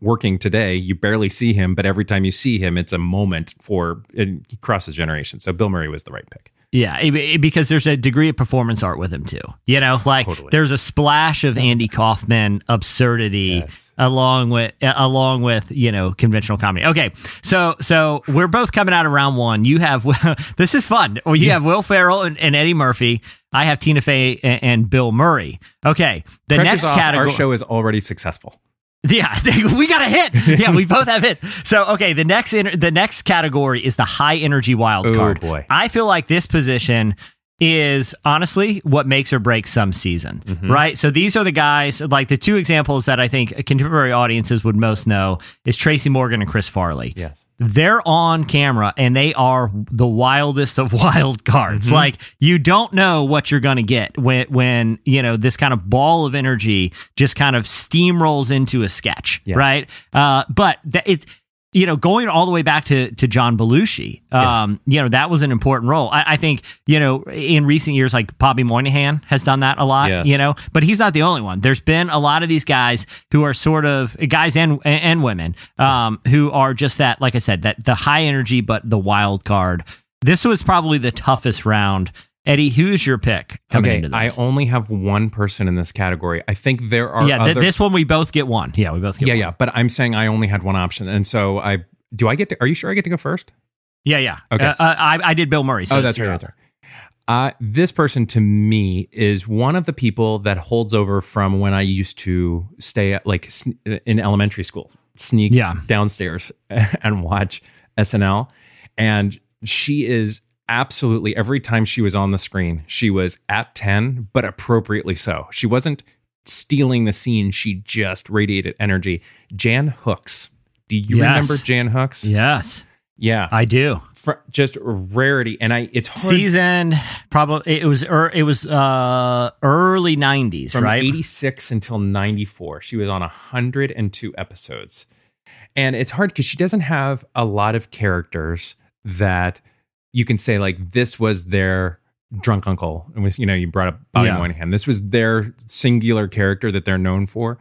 working today. You barely see him, but every time you see him, it's a moment for it crosses generations. So Bill Murray was the right pick. Yeah, it- it- because there's a degree of performance art with him too. You know, like Totally. there's a splash of Andy Kaufman absurdity Yes. along with uh, along with you know conventional comedy. Okay, so so we're both coming out of round one. You have this is fun. Well, you have Will Ferrell and, and Eddie Murphy. I have Tina Fey and, and Bill Murray. Okay, the Pressure's next off. category. Our show is already successful. Yeah, we got a hit. Yeah, we both have hit. So, okay, the next the next category is the high energy wild Oh, card. boy. I feel like this position is honestly what makes or breaks some season, Mm-hmm. right? So these are the guys like the two examples that I think contemporary audiences would most know is Tracy Morgan and Chris Farley Yes. they're on camera and they are the wildest of wild cards. Mm-hmm. Like you don't know what you're going to get when when you know this kind of ball of energy just kind of steamrolls into a sketch, Yes. right? Uh, but th- it. You know, going all the way back to to John Belushi, um, you know that was an important role. I, I think you know in recent years, like Bobby Moynihan has done that a lot. Yes. You know, but he's not the only one. There's been a lot of these guys who are sort of guys and and women um, who are just that, like I said, that the high energy but the wild card. This was probably the toughest round. Eddie, who's your pick coming Okay, into I only have one person in this category. I think there are yeah, th- other. this one we both get one. Yeah, we both get yeah, one. yeah, but I'm saying I only had one option, and so I do. I get to. Are you sure I get to go first? yeah, yeah. Okay. Uh, uh, I, I did Bill Murray. So oh, that's right. your That's right. Uh, this person to me is one of the people that holds over from when I used to stay at like in elementary school, sneak Yeah. downstairs and watch SNL. And she is absolutely every time she was on the screen, she was at 10, but appropriately so. She wasn't stealing the scene, she just radiated energy. Jan Hooks. Do you Yes. remember Jan Hooks? Yes, Yeah. I do. Fr- just rarity. And I, it's hard. Season probably it was er, it was uh early '90s, from right? 86 until 94. She was on 102 episodes. And it's hard because she doesn't have a lot of characters that you can say, like, this was their drunk uncle. And with, you know, you brought up Bobby Yeah. Moynihan. This was their singular character that they're known for.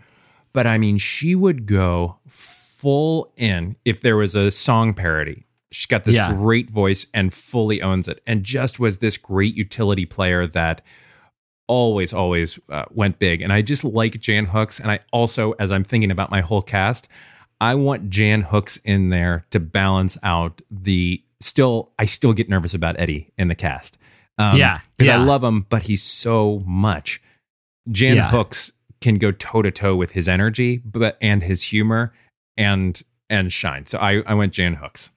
But I mean, she would go full in if there was a song parody. She's got this Yeah. great voice and fully owns it, and just was this great utility player that always, always uh, went big. And I just like Jan Hooks. And I also, as I'm thinking about my whole cast, I want Jan Hooks in there to balance out the still, I still get nervous about Eddie in the cast. Um, Yeah, Because I love him, but he's so much. Jan Yeah. Hooks can go toe to toe with his energy, but and his humor and and shine. So I, I went Jan Hooks.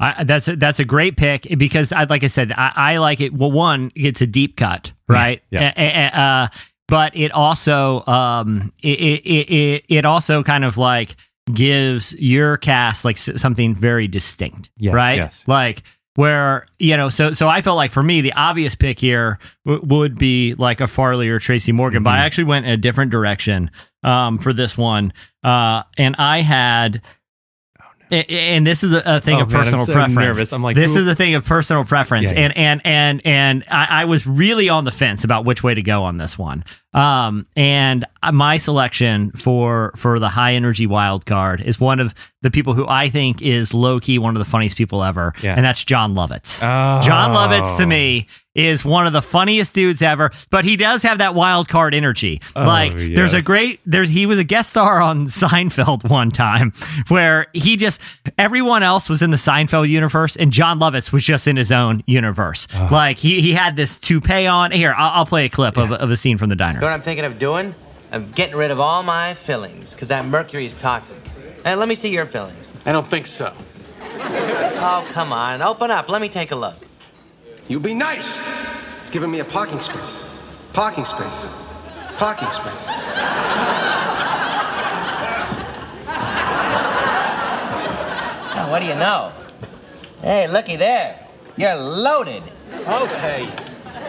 I, that's a, that's a great pick because, I, like I said, I, I like it. Well, one, it's a deep cut, right? Yeah. A- a- uh, but it also, um, it, it, it, it also kind of like gives your cast like something very distinct, Yes, right? yes. Like where you know, so so I felt like for me the obvious pick here w- would be like a Farley or Tracy Morgan, but I Mhm. actually went in a different direction um, for this one, uh, and I had. a- And this is a, thing Oh, of man, personal so preference. nervous. I'm like, this is a thing of personal preference, Yeah, yeah. and and and and I, I was really on the fence about which way to go on this one. Um, and my selection for for the high energy wild card is one of the people who I think is low key one of the funniest people ever, Yeah. and that's Jon Lovitz. Oh. Jon Lovitz to me is one of the funniest dudes ever, but he does have that wild card energy. like there's a great there's he was a guest star on Seinfeld one time where he just everyone else was in the Seinfeld universe and Jon Lovitz was just in his own universe. Like he he had this toupee on. Here, I'll, I'll play a clip of, of a scene from the diner. You know what I'm thinking of doing? I'm getting rid of all my fillings, because that mercury is toxic. And let me see your fillings. I don't think so. Oh, come on. Open up. Let me take a look. You be nice. It's giving me a parking space. Parking space. Parking space. Oh, what do you know? Hey, looky there. You're loaded. Okay.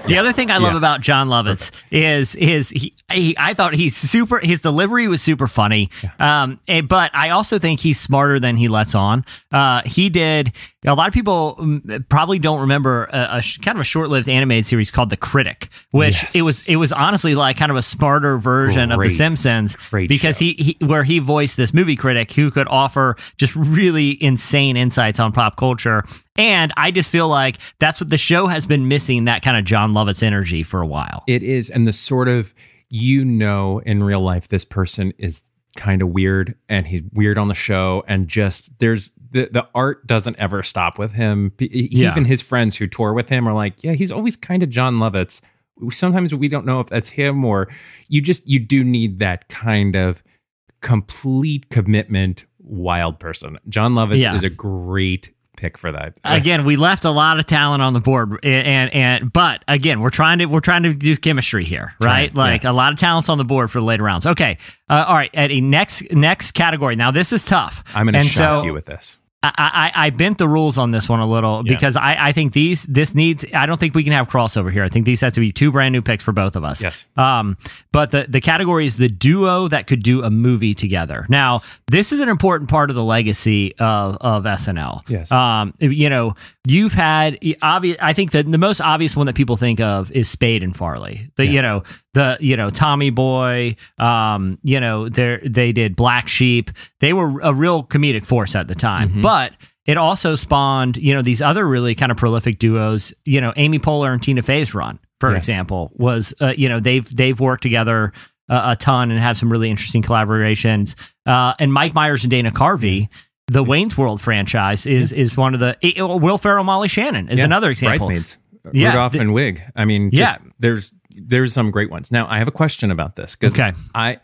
The other thing I love Yeah. about Jon Lovitz is is he, he I thought he's super his delivery was super funny. Um eh, but I also think he's smarter than he lets on. Uh he did a lot of people mm, probably don't remember a, a kind of a short-lived animated series called The Critic, which Yes. it was it was honestly like kind of a smarter version of The Simpsons Great because he, he where he voiced this movie critic who could offer just really insane insights on pop culture. And I just feel like that's what the show has been missing that kind of Jon Lovitz energy for a while. It is, and the sort of you know in real life this person is kind of weird, and he's weird on the show, and just there's the the art doesn't ever stop with him. Yeah. Even his friends who tour with him are like, yeah, he's always kind of Jon Lovitz. Sometimes we don't know if that's him or you just you do need that kind of complete commitment wild person. Jon Lovitz Yeah. is a great pick for that. Again, we left a lot of talent on the board, and and, but again, we're trying to we're trying to do chemistry here, right? Like a lot of talents on the board for the later rounds. Okay, uh, all right. A next next category. Now this is tough. I'm going to shock so- you with this. I, I I bent the rules on this one a little Yeah. because I, I think these this needs I don't think we can have crossover here. I think these have to be two brand new picks for both of us. Yes. Um, but the the category is the duo that could do a movie together. Now this is an important part of the legacy of of SNL. Yes. Um, you know you've had obvious. I think that the most obvious one that people think of is Spade and Farley. The you know the you know Tommy Boy. Um, you know they they did Black Sheep. They were a real comedic force at the time, but it also spawned you know these other really kind of prolific duos. You know Amy Poehler and Tina Fey's run, for Yes. example, was uh, you know they've they've worked together uh, a ton and have some really interesting collaborations. Uh, and Mike Myers and Dana Carvey. The Wayne's World franchise is is one of the it- oh, Will Ferrell, Molly Shannon is Yeah. another example. Bridesmaids, Yeah, Rudolph th- and Wiig. I mean, just, Yeah. there's there's some great ones. Now, I have a question about this because Okay. I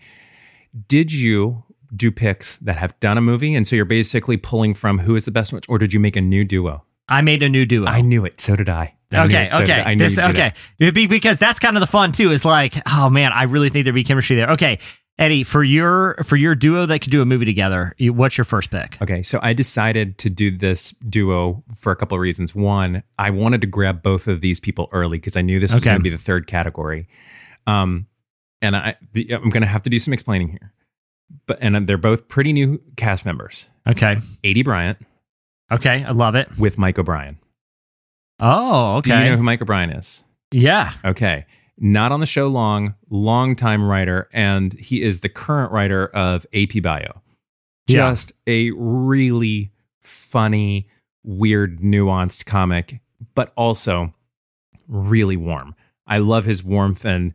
did you do picks that have done a movie, and so you're basically pulling from who is the best one, or did you make a new duo? I made a new duo. I knew it. So did I. I Okay, so okay, I. This- okay. that. Be because that's kind of the fun too. Is like, oh man, I really think there'd be chemistry there. Okay, Eddie, for your for your duo that could do a movie together, you, what's your first pick? Okay, so I decided to do this duo for a couple of reasons. One, I wanted to grab both of these people early because I knew this was Okay. going to be the third category. Um, and I, the, I'm going to have to do some explaining here. But and they're both pretty new cast members. Okay, Aidy Bryant okay, I love it. with Mike O'Brien. Oh, okay, Do you know who Mike O'Brien is? yeah, Okay. Not on the show long, long time writer, and he is the current writer of AP Bio. Yeah. Just a really funny, weird, nuanced comic, but also really warm. I love his warmth and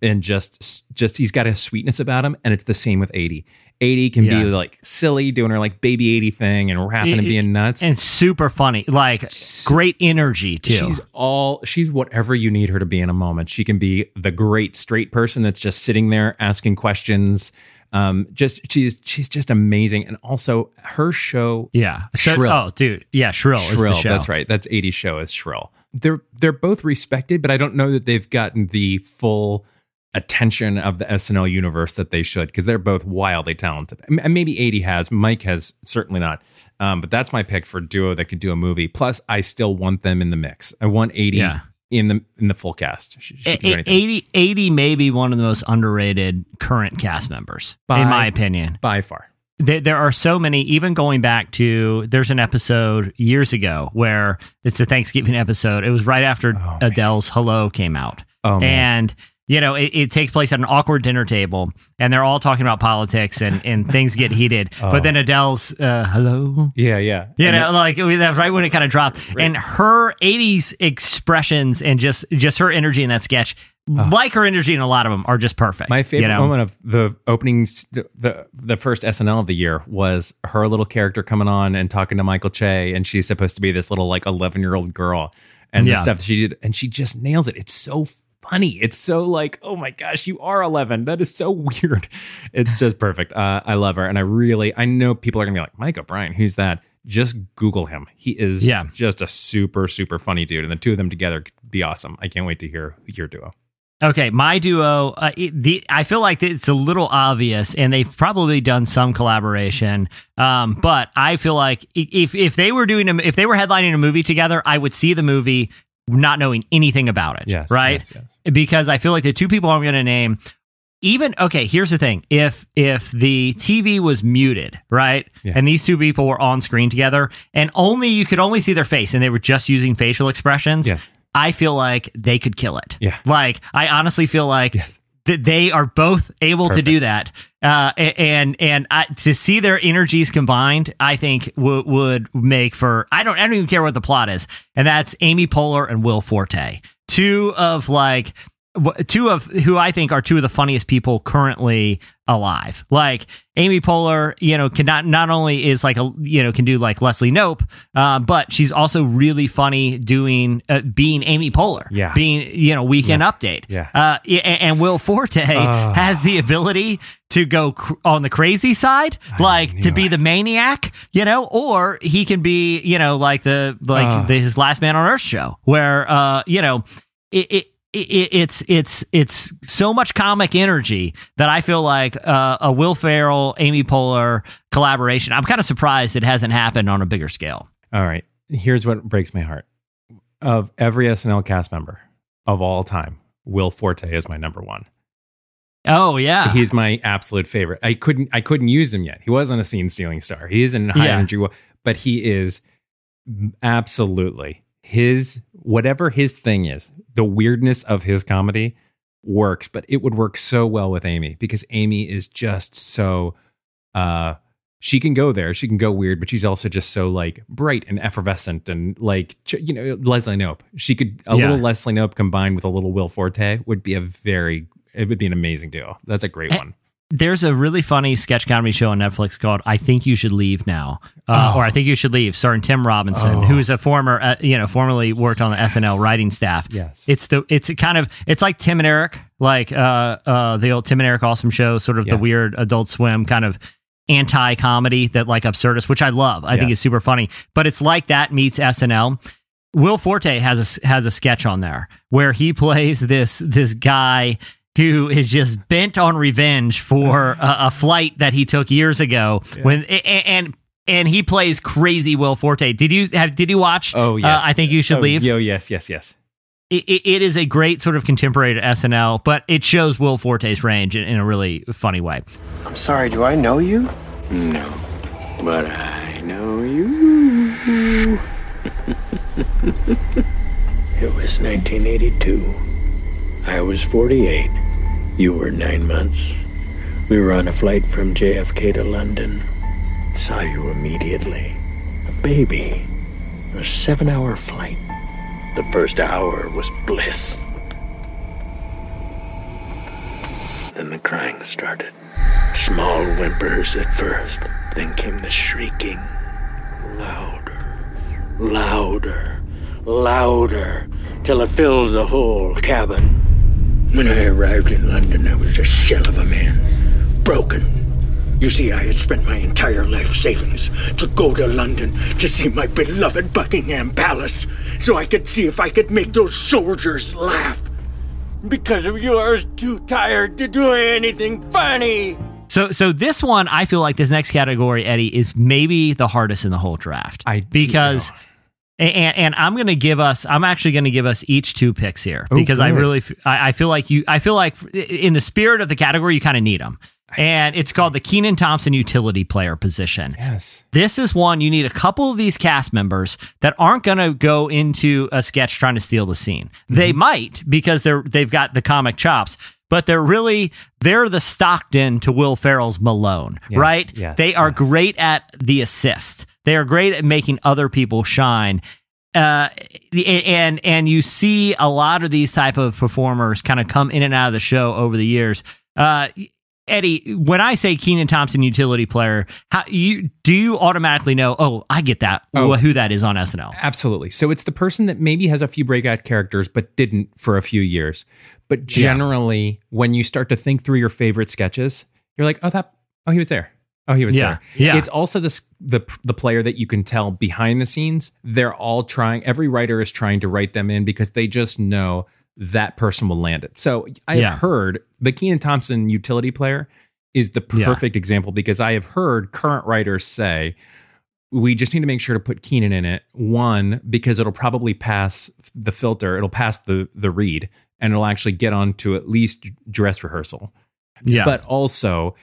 and just just he's got a sweetness about him, and it's the same with Aidy. Aidy can Yeah. be like silly, doing her like baby Aidy thing and rapping and being nuts. and super funny. Like great energy too. She's all she's whatever you need her to be in a moment. She can be the great straight person that's just sitting there asking questions. Um, just she's she's just amazing, and also her show yeah. Shrill. Oh, dude. Yeah, Shrill. is the Shrill. show. That's right. That's Aidy's show is Shrill. They're they're both respected, but I don't know that they've gotten the full attention of the SNL universe that they should because they're both wildly talented. And maybe Aidy has, Mike has certainly not. Um, but that's my pick for duo that could do a movie. Plus, I still want them in the mix. I want Aidy Yeah. in the in the full cast. She, she A- a- Aidy, Aidy may be one of the most underrated current cast members, By- in my opinion. by far. there, there are so many even going back to there's an episode years ago where it's a thanksgiving episode it was right after Oh, adele's hello came out Oh, man. You know it, it takes place at an awkward dinner table and they're all talking about politics and, and things get heated but then adele's uh, hello Yeah, yeah. you And know, like that's right when it kind of dropped, and her Aidy's expressions and just just her energy in that sketch, like her energy in a lot of them, are just perfect. My favorite you know? moment of the opening, the the first SNL of the year was her little character coming on and talking to Michael Che, and she's supposed to be this little like eleven year old girl, and Yeah. the stuff she did, and she just nails it. It's so funny. It's so like, oh my gosh, you are eleven. That is so weird. It's just perfect. Uh, I love her, and I really, I know people are gonna be like, Mike O'Brien, who's that? Just Google him. He is Yeah. just a super super funny dude, and the two of them together could be awesome. I can't wait to hear your duo. Okay, my duo. Uh, it, the I feel like it's a little obvious, and they've probably done some collaboration. Um, but I feel like if if they were doing a, if they were headlining a movie together, I would see the movie not knowing anything about it. Yes, right. yes, yes. Because I feel like the two people I'm going to name. Even okay, here's the thing: if if the TV was muted, right, Yeah. and these two people were on screen together, and only you could only see their face, and they were just using facial expressions, Yes. I feel like they could kill it. Yeah. Like I honestly feel like Yes. That they are both able Perfect. to do that. Uh, and and I, to see their energies combined, I think w- would make for I don't I don't even care what the plot is, and that's Amy Poehler and Will Forte, two of like two of who I think are two of the funniest people currently alive. Like Amy Poehler, you know, can not not only is like a you know can do like Leslie Knope, uh, but she's also really funny doing uh, being Amy Poehler, Yeah. being you know Weekend Update, Yeah. Uh, y- a- and Will Forte has the ability to go cr- on the crazy side, like to be the maniac, you know, or he can be you know like the like Ah. the, his Last Man on Earth show, where uh you know it. it it, it's it's it's so much comic energy that I feel like uh, a Will Ferrell, Amy Poehler collaboration. I'm kind of surprised it hasn't happened on a bigger scale. All right. Here's what breaks my heart. Of every SNL cast member of all time, Will Forte is my number one. Oh yeah, He's my absolute favorite. I couldn't I couldn't use him yet. He wasn't a scene stealing star. He is in high Yeah. energy, but he is absolutely his whatever his thing is. The weirdness of his comedy works, but it would work so well with Amy because Amy is just so uh she can go there. She can go weird, but she's also just so like bright and effervescent and like you know Leslie Knope. She could a Yeah. little Leslie Knope combined with a little Will Forte would be a very it would be an amazing duo. That's a great Eh, one. There's a really funny sketch comedy show on Netflix called "I Think You Should Leave Now," uh, or "I Think You Should Leave," starring Tim Robinson, Oh. who is a former, uh, you know, formerly worked on the SNL writing staff. Yes. it's the it's a kind of it's like Tim and Eric, like uh, uh, the old Tim and Eric Awesome Show, sort of the weird Adult Swim kind of anti comedy that like absurdist, which I love. I think Yes. is super funny, but it's like that meets SNL. Will Forte has a has a sketch on there where he plays this this guy who is just bent on revenge for a, a flight that he took years ago when a- a- and and he plays crazy Will Forte. Did you have did you watch Oh uh. I think you should Oh, leave. Yo, yes, yes, yes. It, it, it is a great sort of contemporary to SNL, but it shows Will Forte's range in, in a really funny way. I'm sorry, do I know you? No, but I know you. it was 1982. I was 48. You were nine months. We were on a flight from JFK to London. Saw you immediately. A baby. A seven hour flight. The first hour was bliss. Then the crying started. Small whimpers at first, then came the shrieking. Louder, louder, louder, till it filled the whole cabin. When I arrived in London, I was a shell of a man. Broken. You see, I had spent my entire life savings to go to London to see my beloved Buckingham Palace so I could see if I could make those soldiers laugh. Because of you, I was too tired to do anything funny. So, so this one, I feel like this next category, Eddie, is maybe the hardest in the whole draft. I do because, know. And, and I'm going to give us, I'm actually going to give us each two picks here because I good. really, f- I, I feel like you, I feel like in the spirit of the category, you kind of need them. And it's called the Kenan Thompson utility player position. Yes. This is one you need a couple of these cast members that aren't going to go into a sketch trying to steal the scene. Mm-hmm. They might because they're they've got the comic chops, but they're really they're the Stockton to Will Ferrell's Malone, Yes, right? yes, they are yes. great at the assist. They are great at making other people shine. Uh, and and you see a lot of these type of performers kind of come in and out of the show over the years. Uh, Eddie, when I say Kenan Thompson utility player, how you do you automatically know? Oh, I get that. Oh. Who that is on SNL? Absolutely. So it's the person that maybe has a few breakout characters but didn't for a few years. But generally, when you start to think through your favorite sketches, you're like, oh, that, oh, he was there. Oh, he was Yeah, there. yeah. It's also the the the player that you can tell behind the scenes. They're all trying. Every writer is trying to write them in because they just know that person will land it. So I've heard the Kenan Thompson utility player is the Yeah. perfect example because I have heard current writers say we just need to make sure to put Kenan in it. One, because it'll probably pass the filter, it'll pass the the read, and it'll actually get on to at least dress rehearsal. Yeah, But also,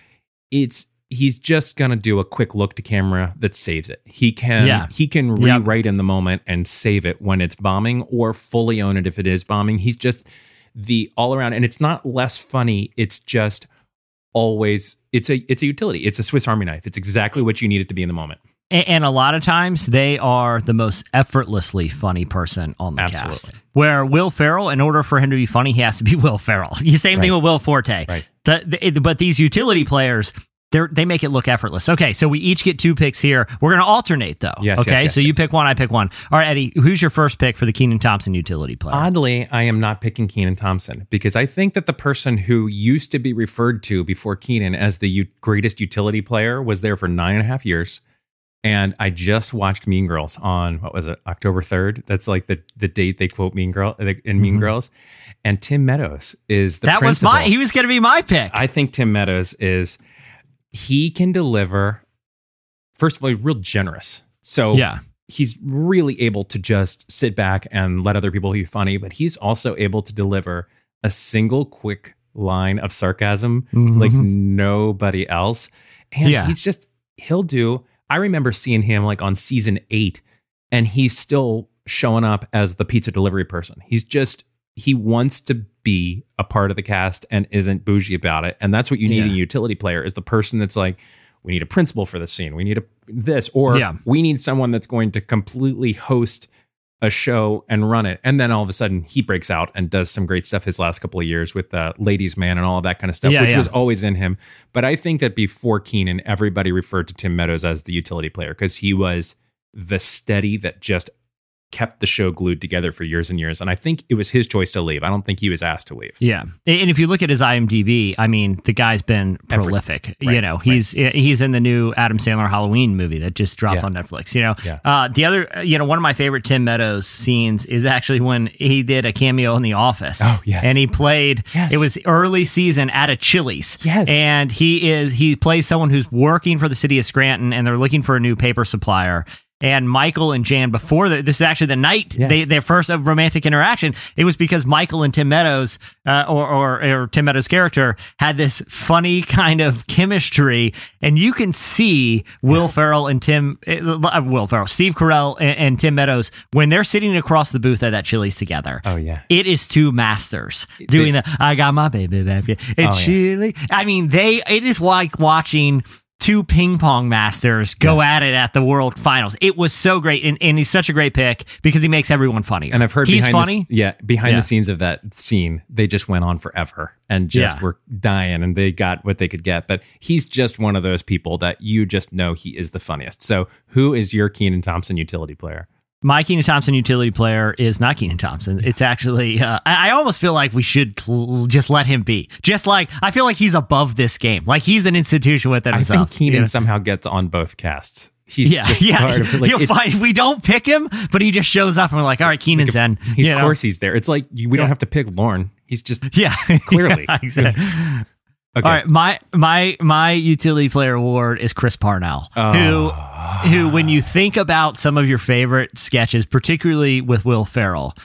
it's he's just gonna do a quick look to camera that saves it. He can Yeah. he can Yep. rewrite in the moment and save it when it's bombing, or fully own it if it is bombing. He's just the all around, and it's not less funny. It's just always it's a it's a utility. It's a Swiss Army knife. It's exactly what you need it to be in the moment. and, and a lot of times they are the most effortlessly funny person on the cast. Where Will Ferrell, in order for him to be funny, he has to be Will Ferrell. The same thing Right. with Will Forte. Right. The, the- but these utility players. They they make it look effortless. Okay, so we each get two picks here. We're going to alternate though. Yes, yes, Okay, yes, so you yes. pick one, I pick one. All right, Eddie, who's your first pick for the Kenan Thompson utility player? Oddly, I am not picking Kenan Thompson because I think that the person who used to be referred to before Kenan as the u- greatest utility player was there for nine and a half years. And I just watched Mean Girls on what was it, October 3rd? That's like the, the date they quote Mean Girl in Mean Girls. And Tim Meadows is the Mm-hmm. that was my. He was going to be my pick. I think Tim Meadows is he can deliver. First of all, real generous. So Yeah. he's really able to just sit back and let other people be funny, but he's also able to deliver a single quick line of sarcasm like mm-hmm. nobody else. And Yeah. he's just he'll do. I remember seeing him like on season eight, and he's still showing up as the pizza delivery person. He's just he wants to be a part of the cast and isn't bougie about it. And that's what you need in a utility player is the person that's like, we need a principal for this scene. We need a this, or Yeah. we need someone that's going to completely host a show and run it. And then all of a sudden he breaks out and does some great stuff his last couple of years with uh, Ladies Man and all of that kind of stuff, Yeah, which yeah. was always in him. But I think that before Kenan, everybody referred to Tim Meadows as the utility player because he was the steady that just kept the show glued together for years and years. And I think it was his choice to leave. I don't think he was asked to leave. Yeah, and if you look at his IMDb, I mean, the guy's been prolific. You Right, know, right. he's he's in the new Adam Sandler Halloween movie that just dropped Yeah. on Netflix. You know, Yeah. uh, the other, you know, one of my favorite Tim Meadows scenes is actually when he did a cameo in The Office. Oh, yes. and he played. Yes. It was early season at a Chili's. Yes. and he is he plays someone who's working for the city of Scranton, and they're looking for a new paper supplier. And Michael and Jan, before the, this is actually the night Yes. they, their first romantic interaction. It was because Michael and Tim Meadows, uh, or, or or Tim Meadows' character, had this funny kind of chemistry, and you can see Will Ferrell and Tim, uh, Will Ferrell, Steve Carell, and, and Tim Meadows when they're sitting across the booth at that Chili's together. Oh, yeah. it is two masters doing the "I got my baby back," and Oh, yeah. Chili. I mean, they. It is like watching. Two ping pong masters go at it at the world finals. It was so great, and, and he's such a great pick because he makes everyone funny. And I've heard he's behind funny. The, yeah, behind Yeah. the scenes of that scene, they just went on forever and just Yeah. were dying and they got what they could get. But he's just one of those people that you just know he is the funniest. So who is your Kenan Thompson utility player? My Kenan Thompson utility player is not Kenan Thompson. It's actually, uh, I, I almost feel like we should cl- just let him be. Just like, I feel like he's above this game. Like he's an institution within I himself. think Kenan you know? somehow gets on both casts. He's yeah, just yeah. part of. Like, You'll it's- find we don't pick him, but he just shows up and we're like, all right, Kenan's in. He's of know? course he's there. It's like you, we Yeah. don't have to pick Lorne. He's just Yeah, Clearly. Yeah, exactly. Okay. All right, my my my utility player award is Chris Parnell, Oh. who who when you think about some of your favorite sketches, particularly with Will Ferrell,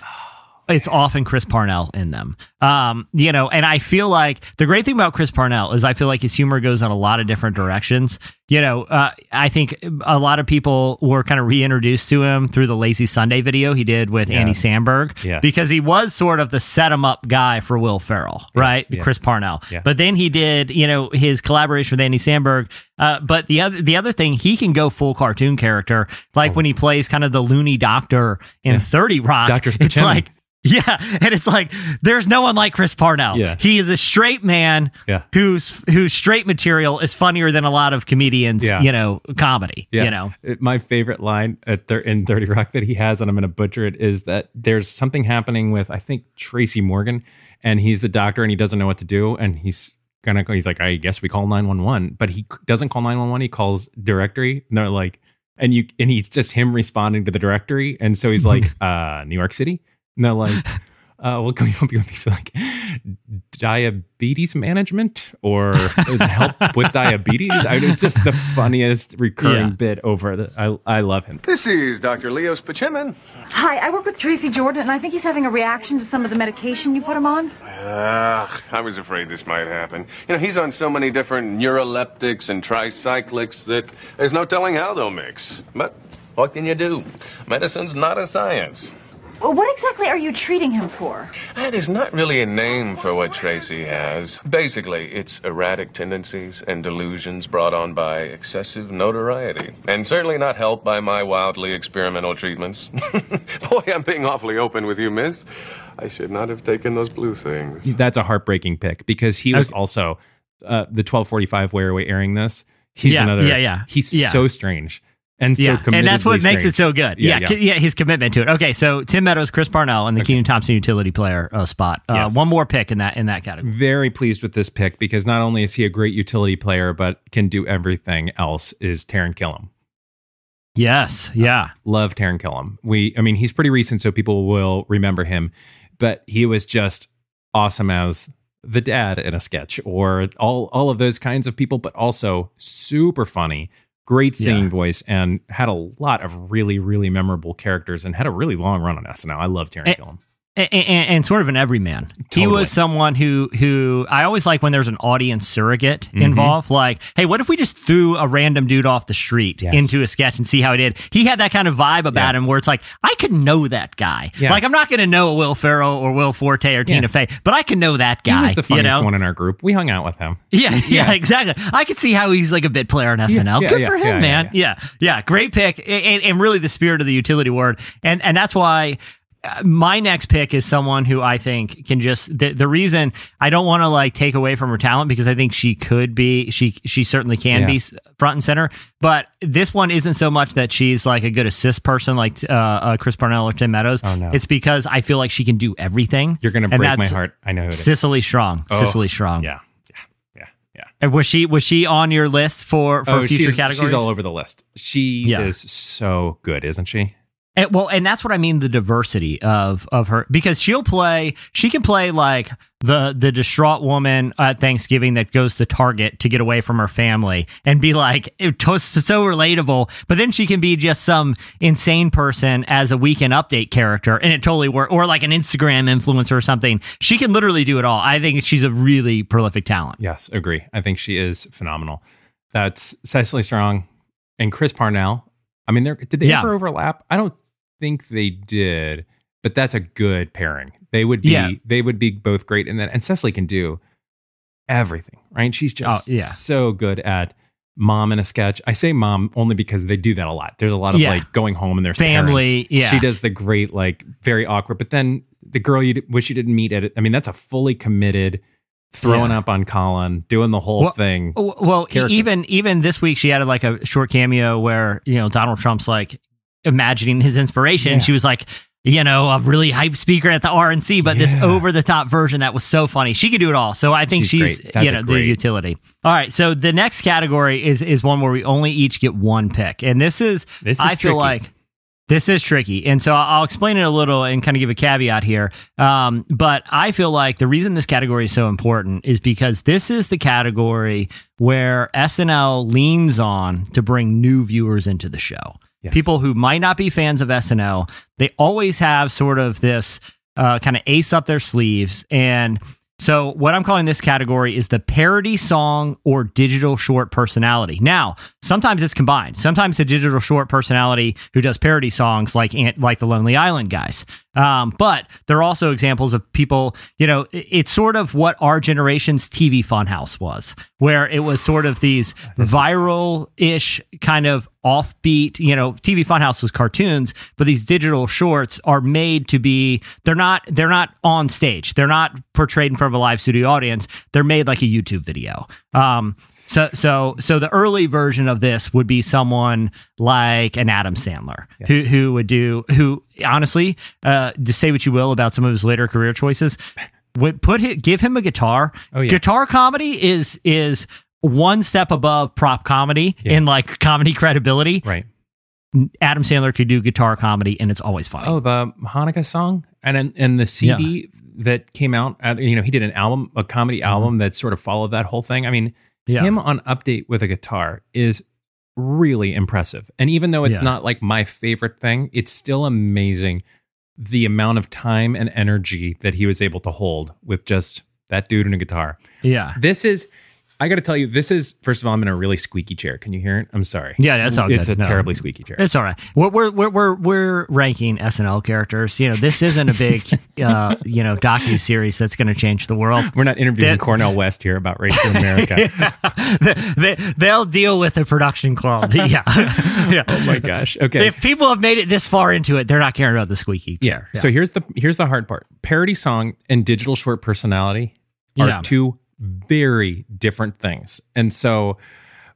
it's often Chris Parnell in them. Um, you know, and I feel like the great thing about Chris Parnell is I feel like his humor goes in a lot of different directions. You know, uh, I think a lot of people were kind of reintroduced to him through the Lazy Sunday video he did with Andy Yes. Samberg Yes. because he was sort of the set him up guy for Will Ferrell, right? yeah. Chris Parnell. Yeah. But then he did, you know, his collaboration with Andy Samberg. Uh, but the other the other thing, he can go full cartoon character, like Oh. when he plays kind of the loony doctor in Thirty Rock. Dr. It's like. Yeah, and it's like there's no one like Chris Parnell. Yeah. He is a straight man Yeah. whose whose straight material is funnier than a lot of comedians, Yeah. you know, comedy. Yeah. You know. It- my favorite line at thir- in 30 Rock that he has, and I'm going to butcher it, is that there's something happening with, I think, Tracy Morgan, and he's the doctor and he doesn't know what to do. And he's going to, he's like, I guess we call 911, but he doesn't call 911. He calls directory. And they're like, and you, and he's just him responding to the directory. And so he's like, uh, New York City. And they're like, uh, what can we help you with? He's like, diabetes management or help with diabetes. I mean, it's just the funniest recurring Yeah. bit over the. I, I love him. This is Dr. Leo Spaceman. Hi, I work with Tracy Jordan, and I think he's having a reaction to some of the medication you put him on. Ugh, I was afraid this might happen. You know, he's on so many different neuroleptics and tricyclics that there's no telling how they'll mix. But what can you do? Medicine's not a science. Well, what exactly are you treating him for? Eh, There's not really a name for what Tracy has. Basically, it's erratic tendencies and delusions brought on by excessive notoriety. And certainly not helped by my wildly experimental treatments. Boy, I'm being awfully open with you, miss. I should not have taken those blue things. That's a heartbreaking pick because he was also uh, the 1245 where are we airing this. He's Yeah, another. yeah, yeah. He's Yeah. so strange and so yeah, and that's what makes it so good. Yeah, Yeah, yeah. yeah, his commitment to it. Okay, so Tim Meadows, Chris Parnell, and the Kenan Thompson utility player uh, spot. Uh, Yes. One more pick in that in that category. Very pleased with this pick because not only is he a great utility player, but can do everything else. Is Taran Killam. Yes, yeah, love Taran Killam. We, I mean, he's pretty recent, so people will remember him, but he was just awesome as the dad in a sketch or all all of those kinds of people, but also super funny, great singing Yeah. voice, and had a lot of really, really memorable characters and had a really long run on SNL. I love Taran Eh, Killam. And, and, and sort of an everyman. He was someone who who I always like when there's an audience surrogate Mm-hmm. involved. Like, hey, what if we just threw a random dude off the street Yes. into a sketch and see how he did? He had that kind of vibe about Yeah. him where it's like I could know that guy. Yeah. Like I'm not going to know Will Ferrell or Will Forte or Tina Fey, but I can know that guy. He was the funniest you know? one in our group. We hung out with him. Yeah, yeah, exactly. I could see how he's like a bit player on SNL. yeah, Good yeah, for him, yeah, yeah, man. Yeah, yeah, great pick, and, and really the spirit of the utility word, and and that's why. My next pick is someone who I think can just the, the reason I don't want to like take away from her talent because I think she could be she she certainly can Yeah. be front and center but this one isn't so much that she's like a good assist person like uh, uh, Chris Parnell or Tim Meadows Oh, no. it's because I feel like she can do everything You're gonna And break my heart. I know who it is. Cecily Strong Oh, Cecily Strong Yeah, yeah, yeah, yeah. and was she was she on your list for for future Oh, she's, categories? she's all over the list. She Yeah. is so good, isn't she? And, well, and that's what I mean the diversity of of her because she'll play she can play like the the distraught woman at Thanksgiving that goes to Target to get away from her family and be like it's so relatable, but then she can be just some insane person as a weekend update character and it totally works or like an Instagram influencer or something. She can literally do it all. I think she's a really prolific talent. Yes, agree. I think she is phenomenal. That's Cecily Strong and Chris Parnell. I mean, they're, did they Yeah. ever overlap? I don't think they did, but that's a good pairing. They would be Yeah. they would be both great in that. And Cecily can do everything, right? She's oh, just Oh, yeah. so good at mom in a sketch. I say mom only because they do that a lot. There's a lot of Yeah. like going home and there's Family, parents. yeah. She does the great like very awkward, but then the girl you wish you didn't meet at it. I mean, that's a fully committed throwing Yeah. up on Colin, doing the whole Well- thing. Well, character. even even this week, she added like a short cameo where you know Donald Trump's like imagining his inspiration. Yeah. She was like, you know, a really hype speaker at the RNC, but this over the top version that was so funny. She could do it all. So I think She's she's, you know the utility. All right, so the next category is is one where we only each get one pick, and this is This is I feel tricky. like. This is tricky. And so I'll explain it a little and kind of give a caveat here. Um, but I feel like the reason this category is so important is because this is the category where SNL leans on to bring new viewers into the show. Yes. People who might not be fans of SNL, they always have sort of this uh, kind of ace up their sleeves. And so, what I'm calling this category is the parody song or digital short personality. Now, sometimes it's combined. Sometimes the digital short personality who does parody songs, like like the Lonely Island guys. Um, but there are also examples of people. You know, it's sort of what our generation's TV Funhouse was, where it was sort of these viral-ish kind of offbeat. You know, TV Funhouse was cartoons, but these digital shorts are made to be. They're not. They're not on stage. They're not portrayed in front of a live studio audience. They're made like a YouTube video. Um, so so so the early version of this would be someone like an Adam Sandler who who would do who honestly uh just say what you will about some of his later career choices would put him, give him a guitar Oh, yeah. guitar comedy is is one step above prop comedy in like comedy credibility right. Adam Sandler could do guitar comedy and it's always funny Oh, the Hanukkah song and and, and the CD that came out. You know, he did an album, a comedy album that sort of followed that whole thing. I mean, Mm-hmm. Yeah. him on Update with a guitar is really impressive. And even though it's Yeah. not like my favorite thing, it's still amazing the amount of time and energy that he was able to hold with just that dude and a guitar. yeah This is. I got to tell you, this is first of all, I'm in a really squeaky chair. Can you hear it? I'm sorry. Yeah, that's all It's good. a No. terribly squeaky chair. It's all right. We're we're we're we're, we're ranking SNL characters. You know, this isn't a big uh, you know docu series that's going to change the world. We're not interviewing That- Cornel West here about race in America. they, they'll deal with the production quality. Yeah, yeah. oh my gosh. Okay. If people have made it this far into it, they're not caring about the squeaky yeah. chair. So here's the here's the hard part. Parody song and digital short personality are Yeah. two very different things. And so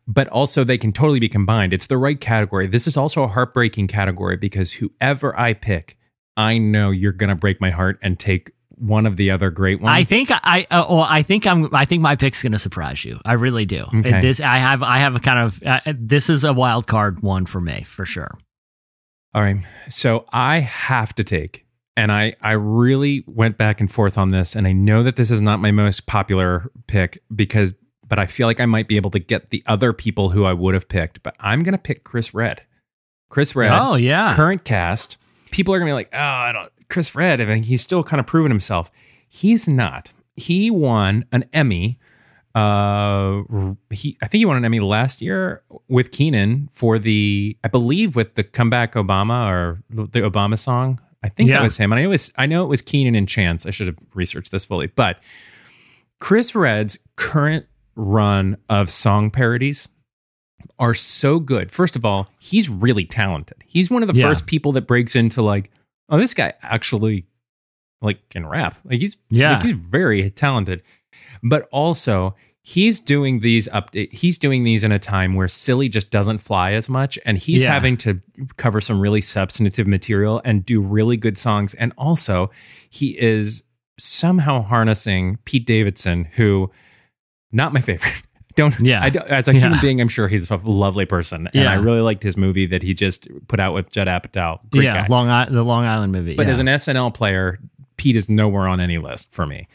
but also they can totally be combined. It's the right category. This is also a heartbreaking category because whoever I pick, I know you're going to break my heart and take one of the other great ones. I think I uh, well, I think I'm I think my pick's going to surprise you. I really do. Okay. This I have I have a kind of uh, this is a wild card one for me for sure. All right. So I have to take, and I, I really went back and forth on this, and I know that this is not my most popular pick because, but I feel like I might be able to get the other people who I would have picked, but I'm going to pick Chris Redd. Chris Redd. Oh, yeah. Current cast. People are going to be like, oh, I don't, Chris Redd. I mean, he's still kind of proven himself. He's not. He won an Emmy. Uh, he I think he won an Emmy last year with Kenan for the I believe with the comeback Obama or the Obama song. I think Yeah. that was him. And I know it was I know it was Kenan and Chance. I should have researched this fully, but Chris Redd's current run of song parodies are so good. First of all, he's really talented. He's one of the Yeah. first people that breaks into like, oh, this guy actually like can rap. Like he's Yeah. like, he's very talented. But also he's doing these update he's doing these in a time where silly just doesn't fly as much and he's Yeah. having to cover some really substantive material and do really good songs and also he is somehow harnessing Pete Davidson who not my favorite don't Yeah. I don't, as a Yeah. human being I'm sure he's a lovely person and Yeah. I really liked his movie that he just put out with Judd Apatow great yeah, guy Long I- the Long Island movie. but as an SNL player, Pete is nowhere on any list for me.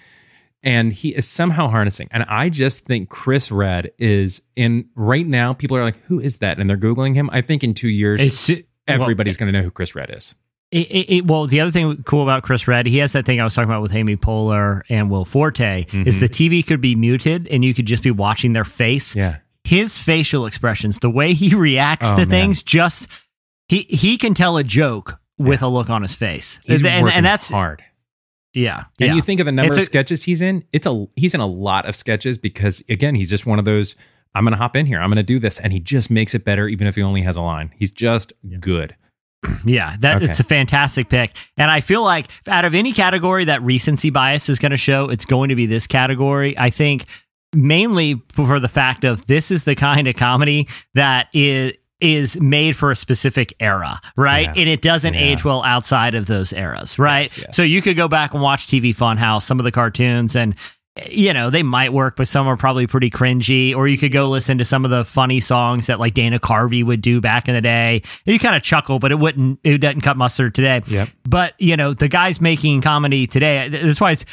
And he is somehow harnessing. And I just think Chris Redd is in right now. People are like, who is that? And they're Googling him. I think in two years, It's- well, everybody's going to know who Chris Redd is. It, it, well, the other thing cool about Chris Redd, he has that thing I was talking about with Amy Poehler and Will Forte, is the TV could be muted and you could just be watching their face. Mm-hmm. Yeah. His facial expressions, the way he reacts Oh, to man. things, just he he can tell a joke with a look on his face, He's and, working and that's hard. Yeah. And yeah. you think of the number It's of sketches he's in, it's a he's in a lot of sketches because again, he's just one of those I'm going to hop in here. I'm going to do this. And he just makes it better, even if he only has a line. He's just good. Yeah, that Okay. it's a fantastic pick. And I feel like out of any category that recency bias is going to show, it's going to be this category. I think mainly for the fact of this is the kind of comedy that is is made for a specific era, right? Yeah. And it doesn't Yeah. age well outside of those eras, right? Yes, yes. So you could go back and watch TV Funhouse, some of the cartoons and you know, they might work, but some are probably pretty cringy. Or you could go listen to some of the funny songs that like Dana Carvey would do back in the day. You kind of chuckle, but it wouldn't, it doesn't cut mustard today. Yep. But, you know, the guys making comedy today, that's why it's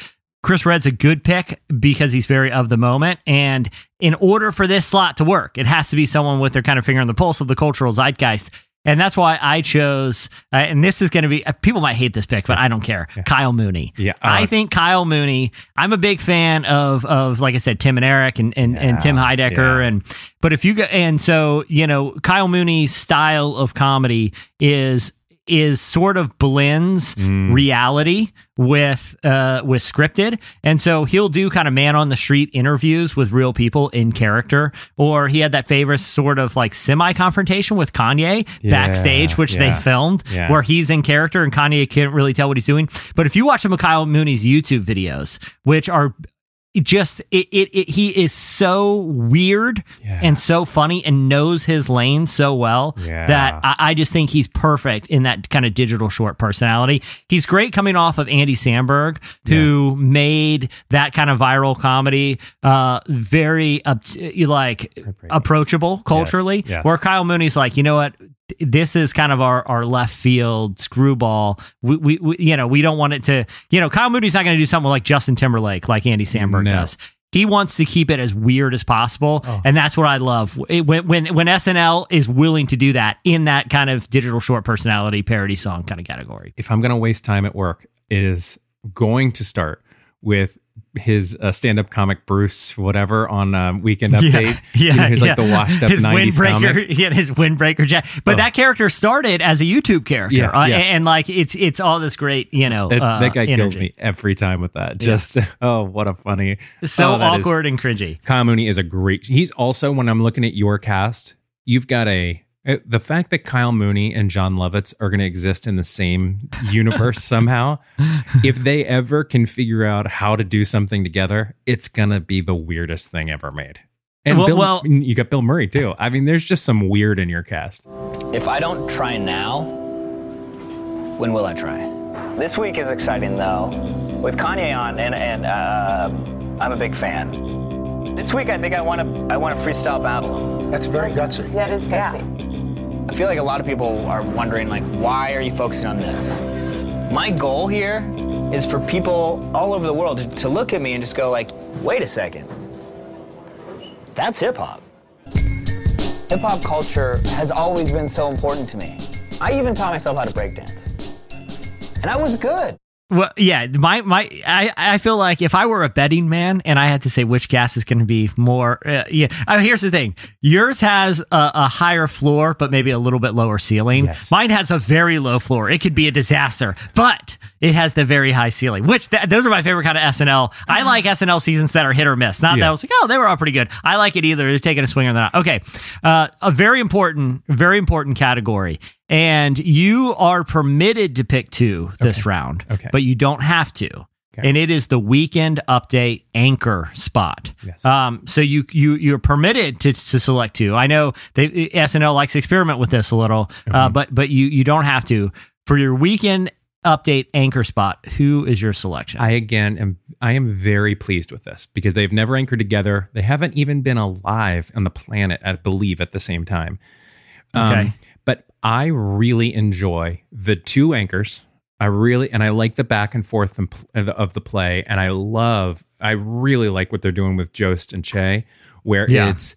Chris Redd's a good pick because he's very of the moment. And in order for this slot to work, it has to be someone with their kind of finger on the pulse of the cultural zeitgeist. And that's why I chose, uh, and this is going to be, uh, people might hate this pick, but I don't care. Kyle Mooney. Yeah. I Uh, think Kyle Mooney, I'm a big fan of, of like I said, Tim and Eric and, and, and Tim Heidecker. yeah. And, but if you go, and so, you know, Kyle Mooney's style of comedy is, is sort of blends Mm. reality with uh with scripted and so he'll do kind of man on the street interviews with real people in character or he had that famous sort of like semi confrontation with Kanye Yeah, backstage which they filmed yeah. where he's in character and Kanye can't really tell what he's doing but if you watch some of Kyle Mooney's YouTube videos which are just it, it, it he is so weird Yeah. and so funny and knows his lane so well Yeah. that I, I just think he's perfect in that kind of digital short personality. He's great coming off of Andy Samberg, who made that kind of viral comedy uh, very up like approachable culturally. yes. Where Kyle Mooney's like, you know what? This is kind of our, our left field screwball. We, we, we you know we don't want it to you know Kyle Mooney's not going to do something like Justin Timberlake like Andy Samberg No. does. He wants to keep it as weird as possible, oh. and that's what I love. It- when, when when SNL is willing to do that in that kind of digital short personality parody song kind of category. if I'm going to waste time at work, it is going to start with his uh, stand-up comic Bruce, whatever, on um, Weekend Update. Yeah, you know, his like the washed-up his '90s windbreaker, comic. yeah, his windbreaker jack. But Oh. that character started as a YouTube character, Yeah, uh, yeah. and, and, like it's it's all this great, you know. That, uh, that guy kills me every time with that. Just oh, what a funny, So oh, that is- awkward and cringy. Kyle Mooney is a great. He's also when I'm looking at your cast, you've got a uh, the fact that Kyle Mooney and Jon Lovitz are going to exist in the same universe somehow. If they ever can figure out how to do something together, it's going to be the weirdest thing ever made. And Well- Bill, well- you got Bill Murray too. I mean, there's just some weird in your cast. If I don't try now, when will I try? This week is exciting though, with Kanye on, and and uh, I'm a big fan. This week I think I want to I want to freestyle battle. That's very gutsy. That is gutsy. I feel like a lot of people are wondering like, why are you focusing on this? My goal here is for people all over the world to, to look at me and just go like, wait a second, that's hip hop. Hip hop culture has always been so important to me. I even taught myself how to breakdance. And I was good. Well, yeah, my my I, I feel like if I were a betting man and I had to say which gas is going to be more, uh, yeah. Uh, here's the thing: yours has a, a higher floor, but maybe a little bit lower ceiling. Yes. Mine has a very low floor. It could be a disaster, but it has the very high ceiling. Which th- those are my favorite kind of SNL. I like SNL seasons that are hit or miss. Not that I was like, oh, they were all pretty good. I like it either. They're taking a swing or they're not. Okay, uh, a very important, very important category. And you are permitted to pick two this round, Okay. but you don't have to. And it is the weekend update anchor spot. Yes. Um, so you you you're permitted to, to select two. I know they SNL likes to experiment with this a little, uh, Mm-hmm. but but you you don't have to for your weekend update anchor spot. Who is your selection? I again am I am very pleased with this because they've never anchored together. They haven't even been alive on the planet, I believe, at the same time. Um, Okay. I really enjoy the two anchors. I really and I like the back and forth of the- of the play, and I love. I really like what they're doing with Jost and Che, where Yeah. it's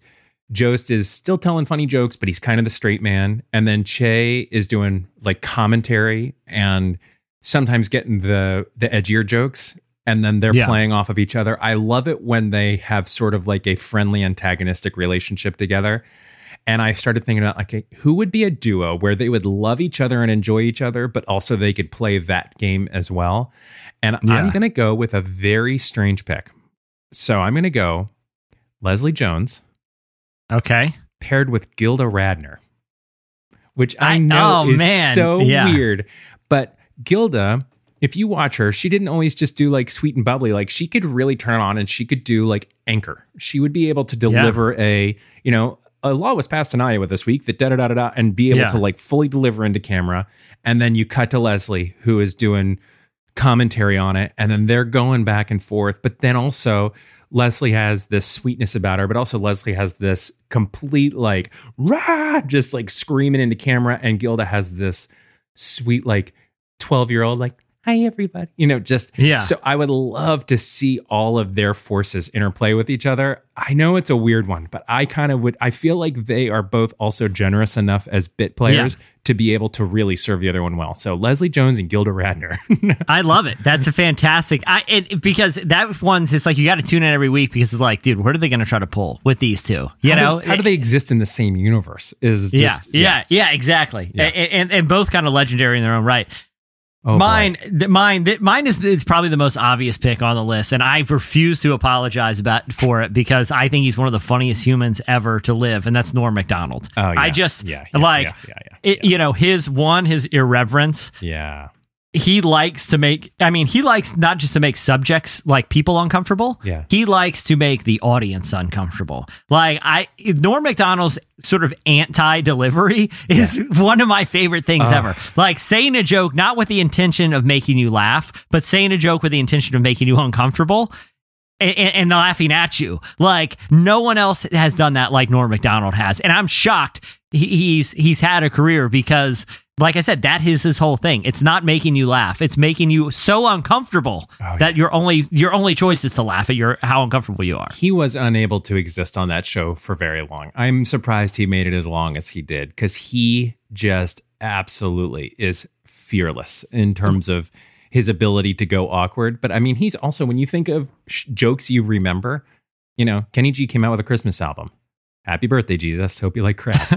Jost is still telling funny jokes, but he's kind of the straight man, and then Che is doing like commentary and sometimes getting the the edgier jokes and then they're Yeah. playing off of each other. I love it when they have sort of like a friendly antagonistic relationship together. And I started thinking about like who would be a duo where they would love each other and enjoy each other, but also they could play that game as well. And I'm going to go with a very strange pick. So I'm going to go Leslie Jones Okay. paired with Gilda Radner, which I, I- know oh, is man. so Yeah. weird. But Gilda, if you watch her, she didn't always just do like sweet and bubbly. Like she could really turn on and she could do like anchor. She would be able to deliver a, you know, a law was passed in Iowa this week that da da da da and be able Yeah. to like fully deliver into camera. And then you cut to Leslie, who is doing commentary on it, and then they're going back and forth. But then also, Leslie has this sweetness about her, but also Leslie has this complete like rah, just like screaming into camera, and Gilda has this sweet like twelve year old like hi everybody, you know, just Yeah. So I would love to see all of their forces interplay with each other. I know it's a weird one, but I kind of would. I feel like they are both also generous enough as bit players to be able to really serve the other one well. So Leslie Jones and Gilda Radner. I love it. That's a fantastic. I it, because that one's it's like you got to tune in every week because it's like, dude, what are they going to try to pull with these two? You how know, do, how do they exist in the same universe? Is just yeah, yeah, yeah, exactly. Yeah. A- And, and both kind of legendary in their own right. Oh, mine, th- mine, th- mine is it's probably the most obvious pick on the list, and I refuse to apologize about for it because I think he's one of the funniest humans ever to live, and that's Norm Macdonald. Oh, yeah. I just Yeah, yeah, like yeah, it, you know his one his irreverence. Yeah. He likes to make. I mean, he likes not just to make subjects like people uncomfortable. Yeah. he likes to make the audience uncomfortable. Like I, Norm Macdonald's sort of anti delivery is one of my favorite things Oh. ever. Like saying a joke not with the intention of making you laugh, but saying a joke with the intention of making you uncomfortable. And, and laughing at you like no one else has done that like Norm mcdonald has, and I'm shocked he's he's had a career because, like I said, that is his whole thing. It's not making you laugh; it's making you so uncomfortable oh, that your only your only choice is to laugh at your how uncomfortable you are. He was unable to exist on that show for very long. I'm surprised he made it as long as he did because he just absolutely is fearless in terms of his ability to go awkward. But I mean, he's also, when you think of sh- jokes you remember, you know, Kenny G came out with a Christmas album. Happy birthday, Jesus. Hope you like crap.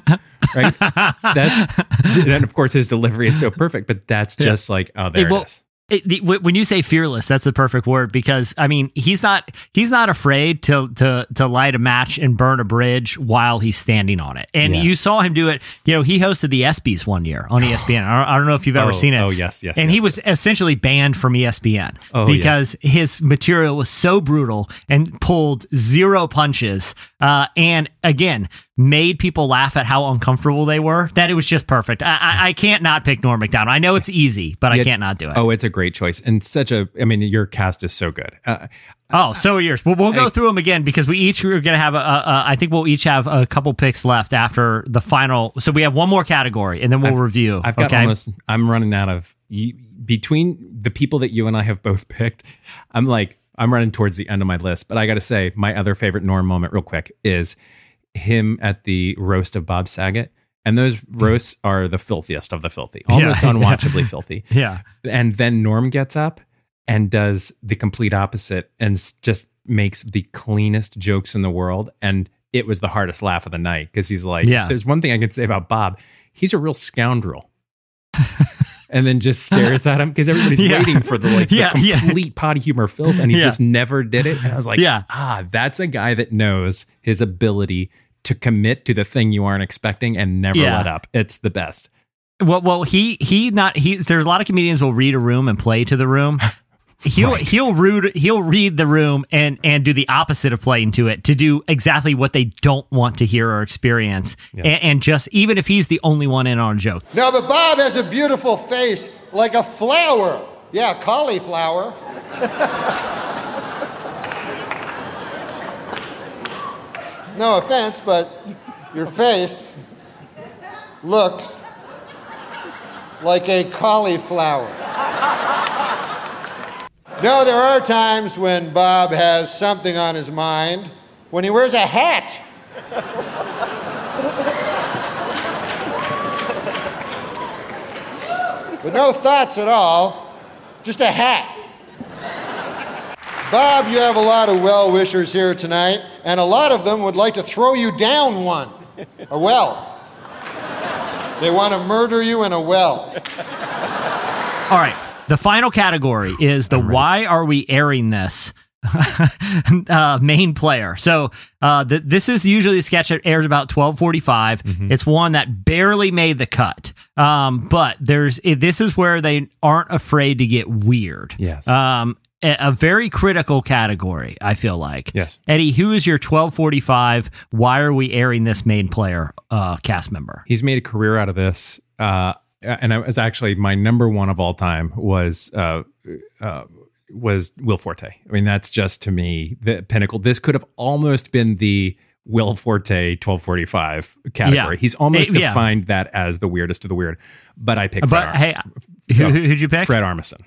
right? That's, and of course, his delivery is so perfect, but that's just like, oh, there well, it is. It- the- when you say fearless, that's the perfect word because I mean he's not he's not afraid to to to light a match and burn a bridge while he's standing on it. And Yeah. you saw him do it. You know, he hosted the ESPYS one year on E ESPN. I don't, I don't know if you've ever Oh, seen it. oh, yes, yes, And yes, he was essentially banned from ESPN Oh, because his material was so brutal and pulled zero punches. Uh, and again, made people laugh at how uncomfortable they were. That it was just perfect. I, I, I can't not pick Norm Macdonald. I know it's easy, but I can't not do it. Oh, it's a great choice. And such a, I mean, your cast is so good. Uh, Oh, so are yours. We'll, we'll go I- through them again because we each are going to have a, a, a. I think we'll each have a couple picks left after the final. So we have one more category, and then we'll review. I've got okay? almost. I'm running out of you, between the people that you and I have both picked. I'm like I'm running towards the end of my list. But I got to say, my other favorite Norm moment, real quick, is him at the roast of Bob Saget. And those roasts are the filthiest of the filthy, almost Yeah. unwatchably filthy. Yeah. And then Norm gets up and does the complete opposite and just makes the cleanest jokes in the world. And it was the hardest laugh of the night because he's like, Yeah. there's one thing I can say about Bob. He's a real scoundrel. and then just stares at him because everybody's Yeah. waiting for the like Yeah, the yeah. complete potty humor filth, and he Yeah. just never did it. And I was like, Yeah. ah, that's a guy that knows his ability to commit to the thing you aren't expecting and never Yeah. let up. It's the best. Well, well, he he not he. There's a lot of comedians will read a room and play to the room. He'll he'll read he'll read the room and and do the opposite of playing to it to do exactly what they don't want to hear or experience, and, and just even if he's the only one in on a joke. No, but Bob has a beautiful face like a flower. Yeah, cauliflower. no offense, but your face looks like a cauliflower. No, there are times when Bob has something on his mind when he wears a hat. With no thoughts at all, just a hat. Bob, you have a lot of well wishers here tonight, and a lot of them would like to throw you down one, a well. They want to murder you in a well. All right. The final category is the why are we airing this uh, main player. So uh, th- this is usually a sketch that airs about twelve forty five. Mm-hmm. It's one that barely made the cut. Um, but there's it, this is where they aren't afraid to get weird. Yes. Um, a, a very critical category. I feel like. Yes. Eddie, who is your twelve forty five? Why are we airing this main player uh, cast member? He's made a career out of this. Uh, and I was actually my number one of all time was uh, uh, was Will Forte. I mean, that's just to me the pinnacle. This could have almost been the Will Forte 1245 category. Yeah. He's almost Eh, yeah. defined that as the weirdest of the weird. But I picked Fred But Ar- hey, who, who, who'd you pick? Fred Armisen.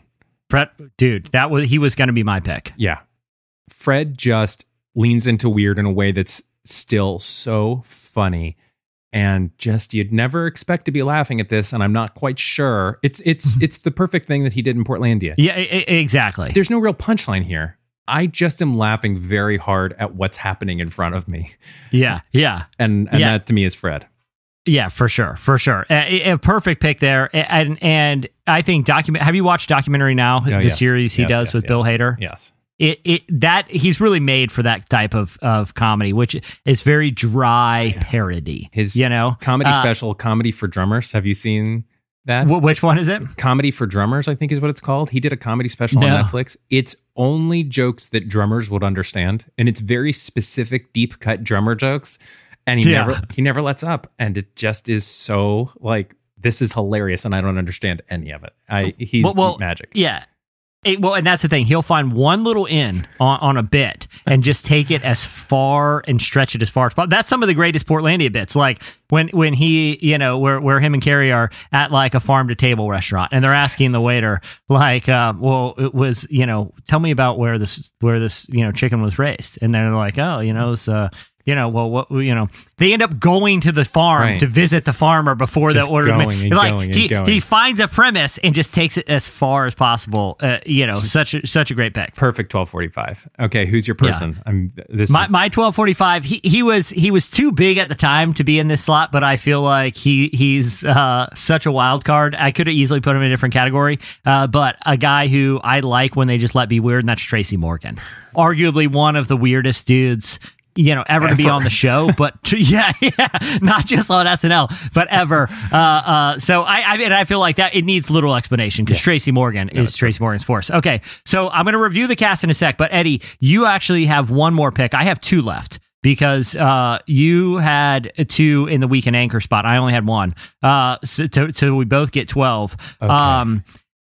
Fred, dude, that was he was going to be my pick. Yeah. Fred just leans into weird in a way that's still so funny and just you'd never expect to be laughing at this and I'm not quite sure. It's it's mm-hmm. it's the perfect thing that he did in Portlandia. Yeah, e- e- exactly. There's no real punchline here. I just am laughing very hard at what's happening in front of me. Yeah, yeah. And and Yeah. that to me is Fred. Yeah, for sure, for sure. A, a perfect pick there, and and I think document. Have you watched documentary now? Oh, the yes. series he Yes, does yes, with Bill. Hader. Yes. It it that he's really made for that type of of comedy, which is very dry parody. His you know comedy Uh, special, Comedy for Drummers. Have you seen that? wh- which one is it? Comedy for Drummers, I think is what it's called. He did a comedy special No. on Netflix. It's only jokes that drummers would understand, and it's very specific, deep cut drummer jokes. And he Yeah. never he never lets up, and it just is so like this is hilarious, and I don't understand any of it. I he's Well- well, magic. Yeah. It- well, and that's the thing. He'll find one little in on, on a bit and just take it as far and stretch it as far as possible. That's some of the greatest Portlandia bits. Like when when he, you know, where where him and Carrie are at like a farm to table restaurant, and they're asking the waiter, like, uh, well, it was, you know, tell me about where this where this you know chicken was raised, and they're like, oh, you know, it's uh. You know, well, what you know, they end up going to the farm Right. to visit the farmer before Just the order. going and like going and he, going. he finds a premise and just takes it as far as possible. Uh, you know, such a, such a great pick. Perfect twelve forty five. Okay, who's your person? I'm this. My my twelve forty five. He he was he was too big at the time to be in this slot, but I feel like he he's uh, such a wild card. I could have easily put him in a different category, uh, but a guy who I like when they just let be weird, and that's Tracy Morgan, arguably one of the weirdest dudes. You know, ever, to be on the show, but tr- yeah, yeah, not just on SNL, but ever. Uh, uh, so I, I mean, I feel like that it needs little explanation because Tracy Morgan is Tracy Morgan's force. Okay, so I'm going to review the cast in a sec, but Eddie, you actually have one more pick. I have two left because uh, you had two in the weekend anchor spot. I only had one. Uh, so, to, so we both get twelve. Um,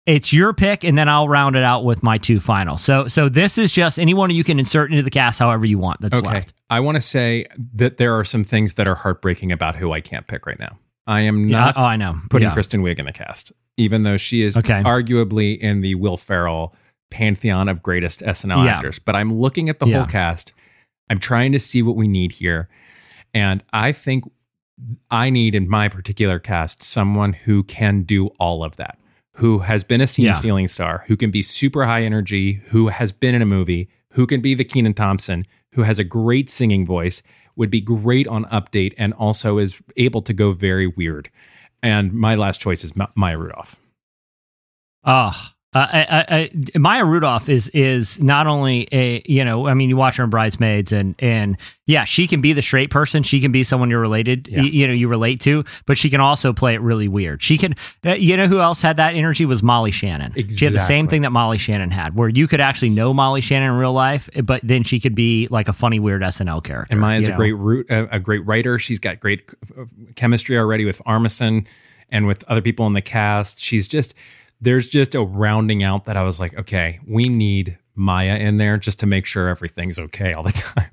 it's your pick, and then I'll round it out with my two final. So, so this is just anyone you can insert into the cast however you want. That's okay. left. I want to say that there are some things that are heartbreaking about who I can't pick right now. I am Yeah, not oh, I know. putting Yeah. Kristen Wiig in the cast, even though she is Okay. arguably in the Will Ferrell pantheon of greatest SNL Yeah. actors. But I'm looking at the Yeah. whole cast. I'm trying to see what we need here. And I think I need in my particular cast someone who can do all of that, who has been a scene Yeah. stealing star, who can be super high energy, who has been in a movie, who can be the Kenan Thompson, who has a great singing voice, would be great on update, and also is able to go very weird. And my last choice is Ma- Maya Rudolph. Oh, uh, I, I, Maya Rudolph is is not only a you know I mean you watch her in Bridesmaids and and yeah she can be the straight person she can be someone you're related Yeah. y- you, know you relate to but she can also play it really weird she can uh, you know who else had that energy was Molly Shannon she had the same thing that Molly Shannon had where you could actually know Molly Shannon in real life but then she could be like a funny weird SNL character And Maya's a know? great root, a, a great writer. She's got great uh, chemistry already with Armisen and with other people in the cast. She's just there's just a rounding out that I was like, okay, we need Maya in there just to make sure everything's okay all the time.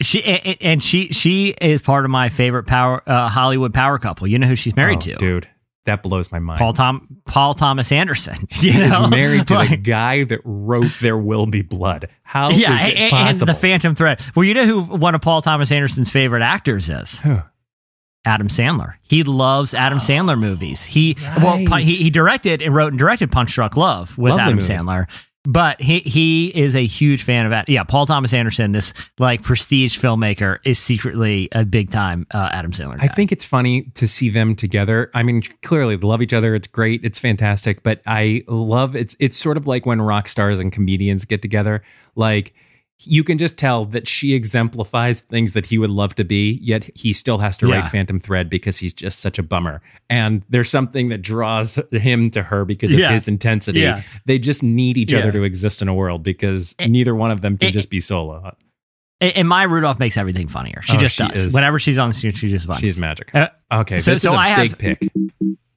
she and, and she she is part of my favorite power uh, Hollywood power couple you know who she's married Oh, to dude. That blows my mind. Paul Tom Paul Thomas Anderson. She know? is married to the guy that wrote "There Will Be Blood." How is yeah, it and, and the Phantom Thread. Well, you know who one of Paul Thomas Anderson's favorite actors is? Who? Adam Sandler. He loves Adam Sandler movies. He well he, he directed and wrote and directed Punch Drunk Love with Lovely Adam movie. Sandler. But he he is a huge fan of that. Yeah, Paul Thomas Anderson, this like prestige filmmaker, is secretly a big time uh, Adam Sandler. Guy. I think it's funny to see them together. I mean, clearly they love each other. It's great. It's fantastic. But I love it's it's sort of like when rock stars and comedians get together. Like you can just tell that she exemplifies things that he would love to be, yet he still has to Yeah. write Phantom Thread because he's just such a bummer. And there's something that draws him to her because of Yeah. his intensity. Yeah. They just need each Yeah. other to exist in a world because neither one of them can it- just be solo. And and Maya Rudolph makes everything funnier. She Oh, just she does. is- Whenever she's on the screen, she's just fun. She's magic. Uh, okay, so- this so is a I big have- pick.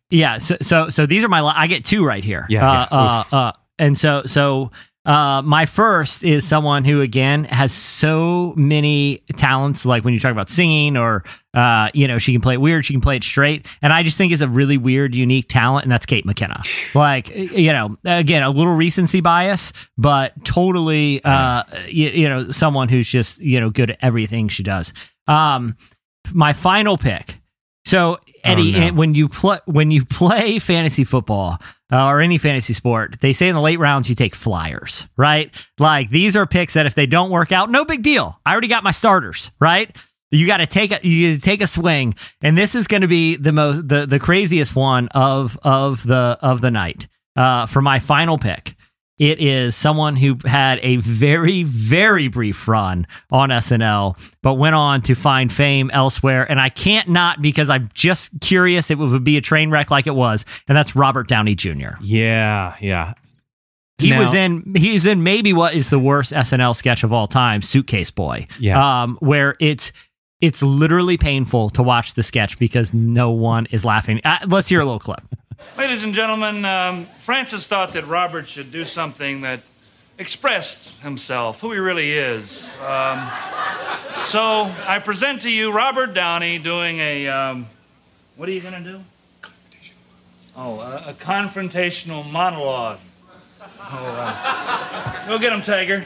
Yeah. So so so these are my. li- I get two right here. Yeah, Uh, yeah. uh, uh, and so so uh, my first is someone who again has so many talents. Like when you talk about singing, or uh, you know, she can play it weird, she can play it straight, and I just think is a really weird, unique talent, and that's Kate McKinnon. like you know, again, a little recency bias, but totally, uh, you, you know, someone who's just you know good at everything she does. Um, my final pick. So Eddie, Oh, no. when you play when you play fantasy football uh, or any fantasy sport, they say in the late rounds you take flyers, right? Like these are picks that if they don't work out, no big deal. I already got my starters, right? You got to take a you take a swing, and this is going to be the most the the craziest one of of the of the night uh, for my final pick. It is someone who had a very, very brief run on SNL, but went on to find fame elsewhere. And I can't not because I'm just curious it would be a train wreck like it was. And that's Robert Downey Jr. Yeah, yeah. He Now- was in he's in maybe what is the worst SNL sketch of all time, Suitcase Boy. Yeah. Um, where it's it's literally painful to watch the sketch because no one is laughing. Uh, let's hear a little clip. Ladies and gentlemen, um, Francis thought that Robert should do something that expressed himself, who he really is. Um, so I present to you Robert Downey doing a. Um, what are you going to do? Oh, a, a confrontational monologue. Oh, uh, go get him, Tiger.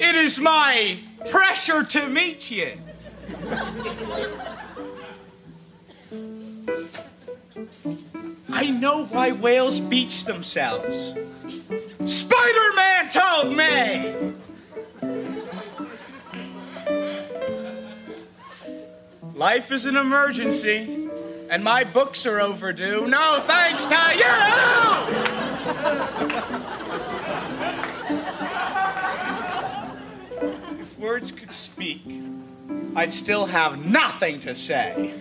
It is my pressure to meet you. I know why whales beach themselves. Spider Man told me! Life is an emergency, and my books are overdue. No thanks to you! If words could speak, I'd still have nothing to say.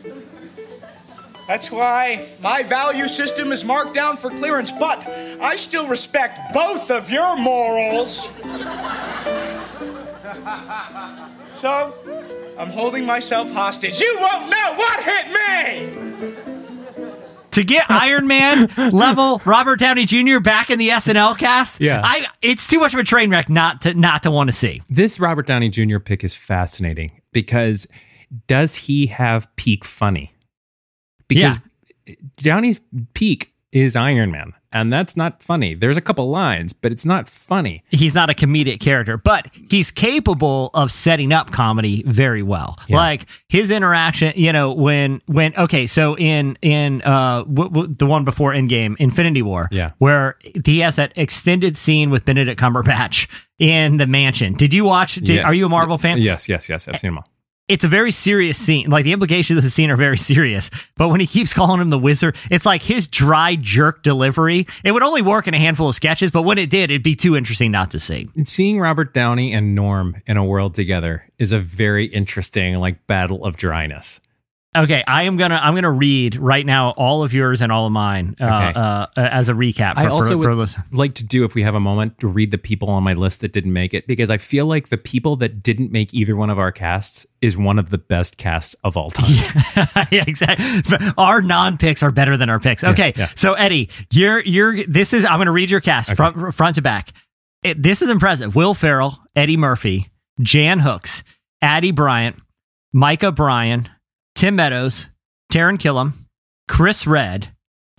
That's why my value system is marked down for clearance, but I still respect both of your morals. So, I'm holding myself hostage. You won't know what hit me! To get Iron Man level Robert Downey Jr. back in the SNL cast. Yeah. I it's too much of a train wreck not to not to want to see. This Robert Downey Jr. pick is fascinating because does he have peak funny? Because Downey's peak is Iron Man, and that's not funny. There's a couple lines, but it's not funny. He's not a comedic character, but he's capable of setting up comedy very well. Like his interaction, you know, when when okay, so in in uh w- w- the one before Endgame, Infinity War, Yeah. where he has that extended scene with Benedict Cumberbatch in the mansion. Did you watch? Did, Yes. Are you a Marvel fan? Yes, yes, yes. I've seen them all. It's a very serious scene. Like the implications of the scene are very serious. But when he keeps calling him the wizard, it's like his dry jerk delivery. It would only work in a handful of sketches, but when it did, it'd be too interesting not to see. And seeing Robert Downey and Norm in a world together is a very interesting, like, battle of dryness. Okay, I am gonna I'm gonna read right now all of yours and all of mine uh, Okay. uh, as a recap. For, I also for, for would like to do, if we have a moment, to read the people on my list that didn't make it because I feel like the people that didn't make either one of our casts is one of the best casts of all time. yeah, exactly. Our non picks are better than our picks. Okay, yeah. so Eddie, you're you're. This is I'm going to read your cast front front to back. It, this is impressive. Will Ferrell, Eddie Murphy, Jan Hooks, Aidy Bryant, Micah Bryan, Tim Meadows, Taran Killam, Chris Redd,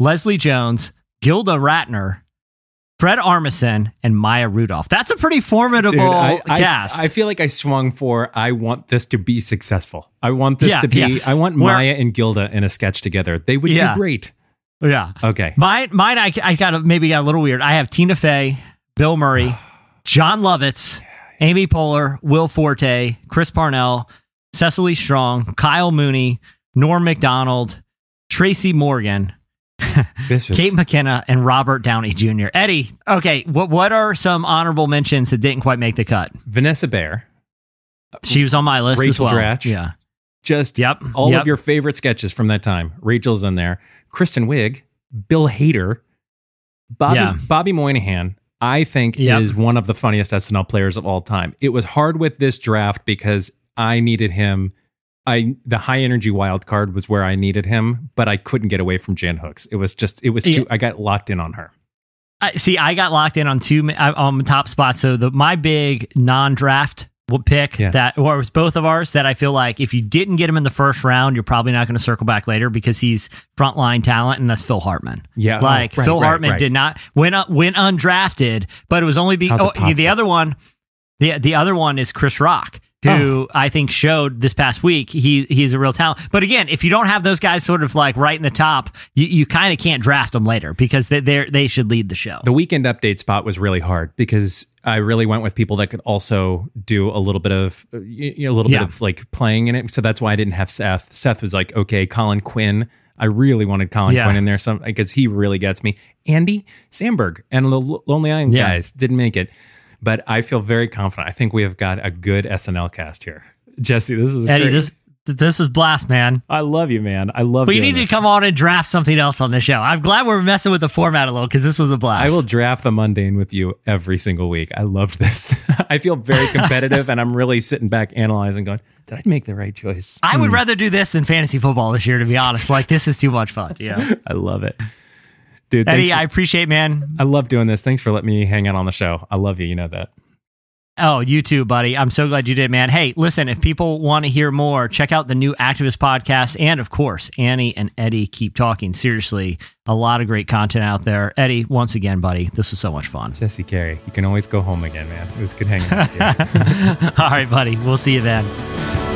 Leslie Jones, Gilda Radner, Fred Armisen, and Maya Rudolph. That's a pretty formidable Dude, I, I- cast. I feel like I swung for I want this to be successful. I want this Yeah, to be yeah. I want Where- Maya and Gilda in a sketch together. They would Yeah. do great. yeah. Okay. Mine, mine, I, I got a, maybe got a little weird. I have Tina Fey, Bill Murray, Jon Lovitz, Amy Poehler, Will Forte, Chris Parnell, Cecily Strong, Kyle Mooney, Norm Macdonald, Tracy Morgan, Kate McKinnon and Robert Downey Jr. Eddie, okay, what what are some honorable mentions that didn't quite make the cut? Vanessa Bayer, She was on my list Rachel as well. Dratch. Yeah. just Yep. all Yep. of your favorite sketches from that time. Rachel's in there. Kristen Wiig, Bill Hader, Bobby Yeah. Bobby Moynihan. I think Yep. is one of the funniest SNL players of all time. It was hard with this draft because I needed him. I the high energy wild card was where I needed him, but I couldn't get away from Jan Hooks. It was just it was Yeah. too. I got locked in on her. I, see, I got locked in on two on the top spot. So the my big non-draft pick Yeah. that, or it was both of ours, that I feel like if you didn't get him in the first round, you're probably not going to circle back later because he's frontline talent, and that's Phil Hartman. Yeah, oh, like right, Phil right, Hartman right. did not went uh, went undrafted, but it was only because oh, the other one, the the other one is Chris Rock. Who I think showed this past week he he's a real talent. But again, if you don't have those guys sort of like right in the top, you, you kind of can't draft them later because they they they should lead the show. The weekend update spot was really hard because I really went with people that could also do a little bit of uh, a little Yeah. bit of like playing in it. So that's why I didn't have Seth. Seth was like, okay, Colin Quinn. I really wanted Colin Yeah. Quinn in there some because he really gets me. Andy Samberg and the Lonely Island Yeah. guys didn't make it, but I feel very confident. I think we have got a good SNL cast here. Jesse, this is Eddie, great. this this is blast, man. I love you, man. I love. Doing need this. to come on and draft something else on the show. I'm glad we're messing with the format a little because this was a blast. I will draft the mundane with you every single week. I love this. I feel very competitive and I'm really sitting back analyzing, going, did I make the right choice? I would Hmm. rather do this than fantasy football this year, to be honest. Like this is too much fun. Yeah, I love it. Dude, Eddie, for- I appreciate, man. I love doing this. Thanks for letting me hang out on the show. I love you. You know that. Oh, you too, buddy. I'm so glad you did, man. Hey, listen, if people want to hear more, check out the new Activist podcast. And of course, Annie and Eddie keep talking. Seriously, a lot of great content out there. Eddie, once again, buddy, this was so much fun. Jesse Carey, you can always go home again, man. It was good hanging out with you. All right, buddy. We'll see you then.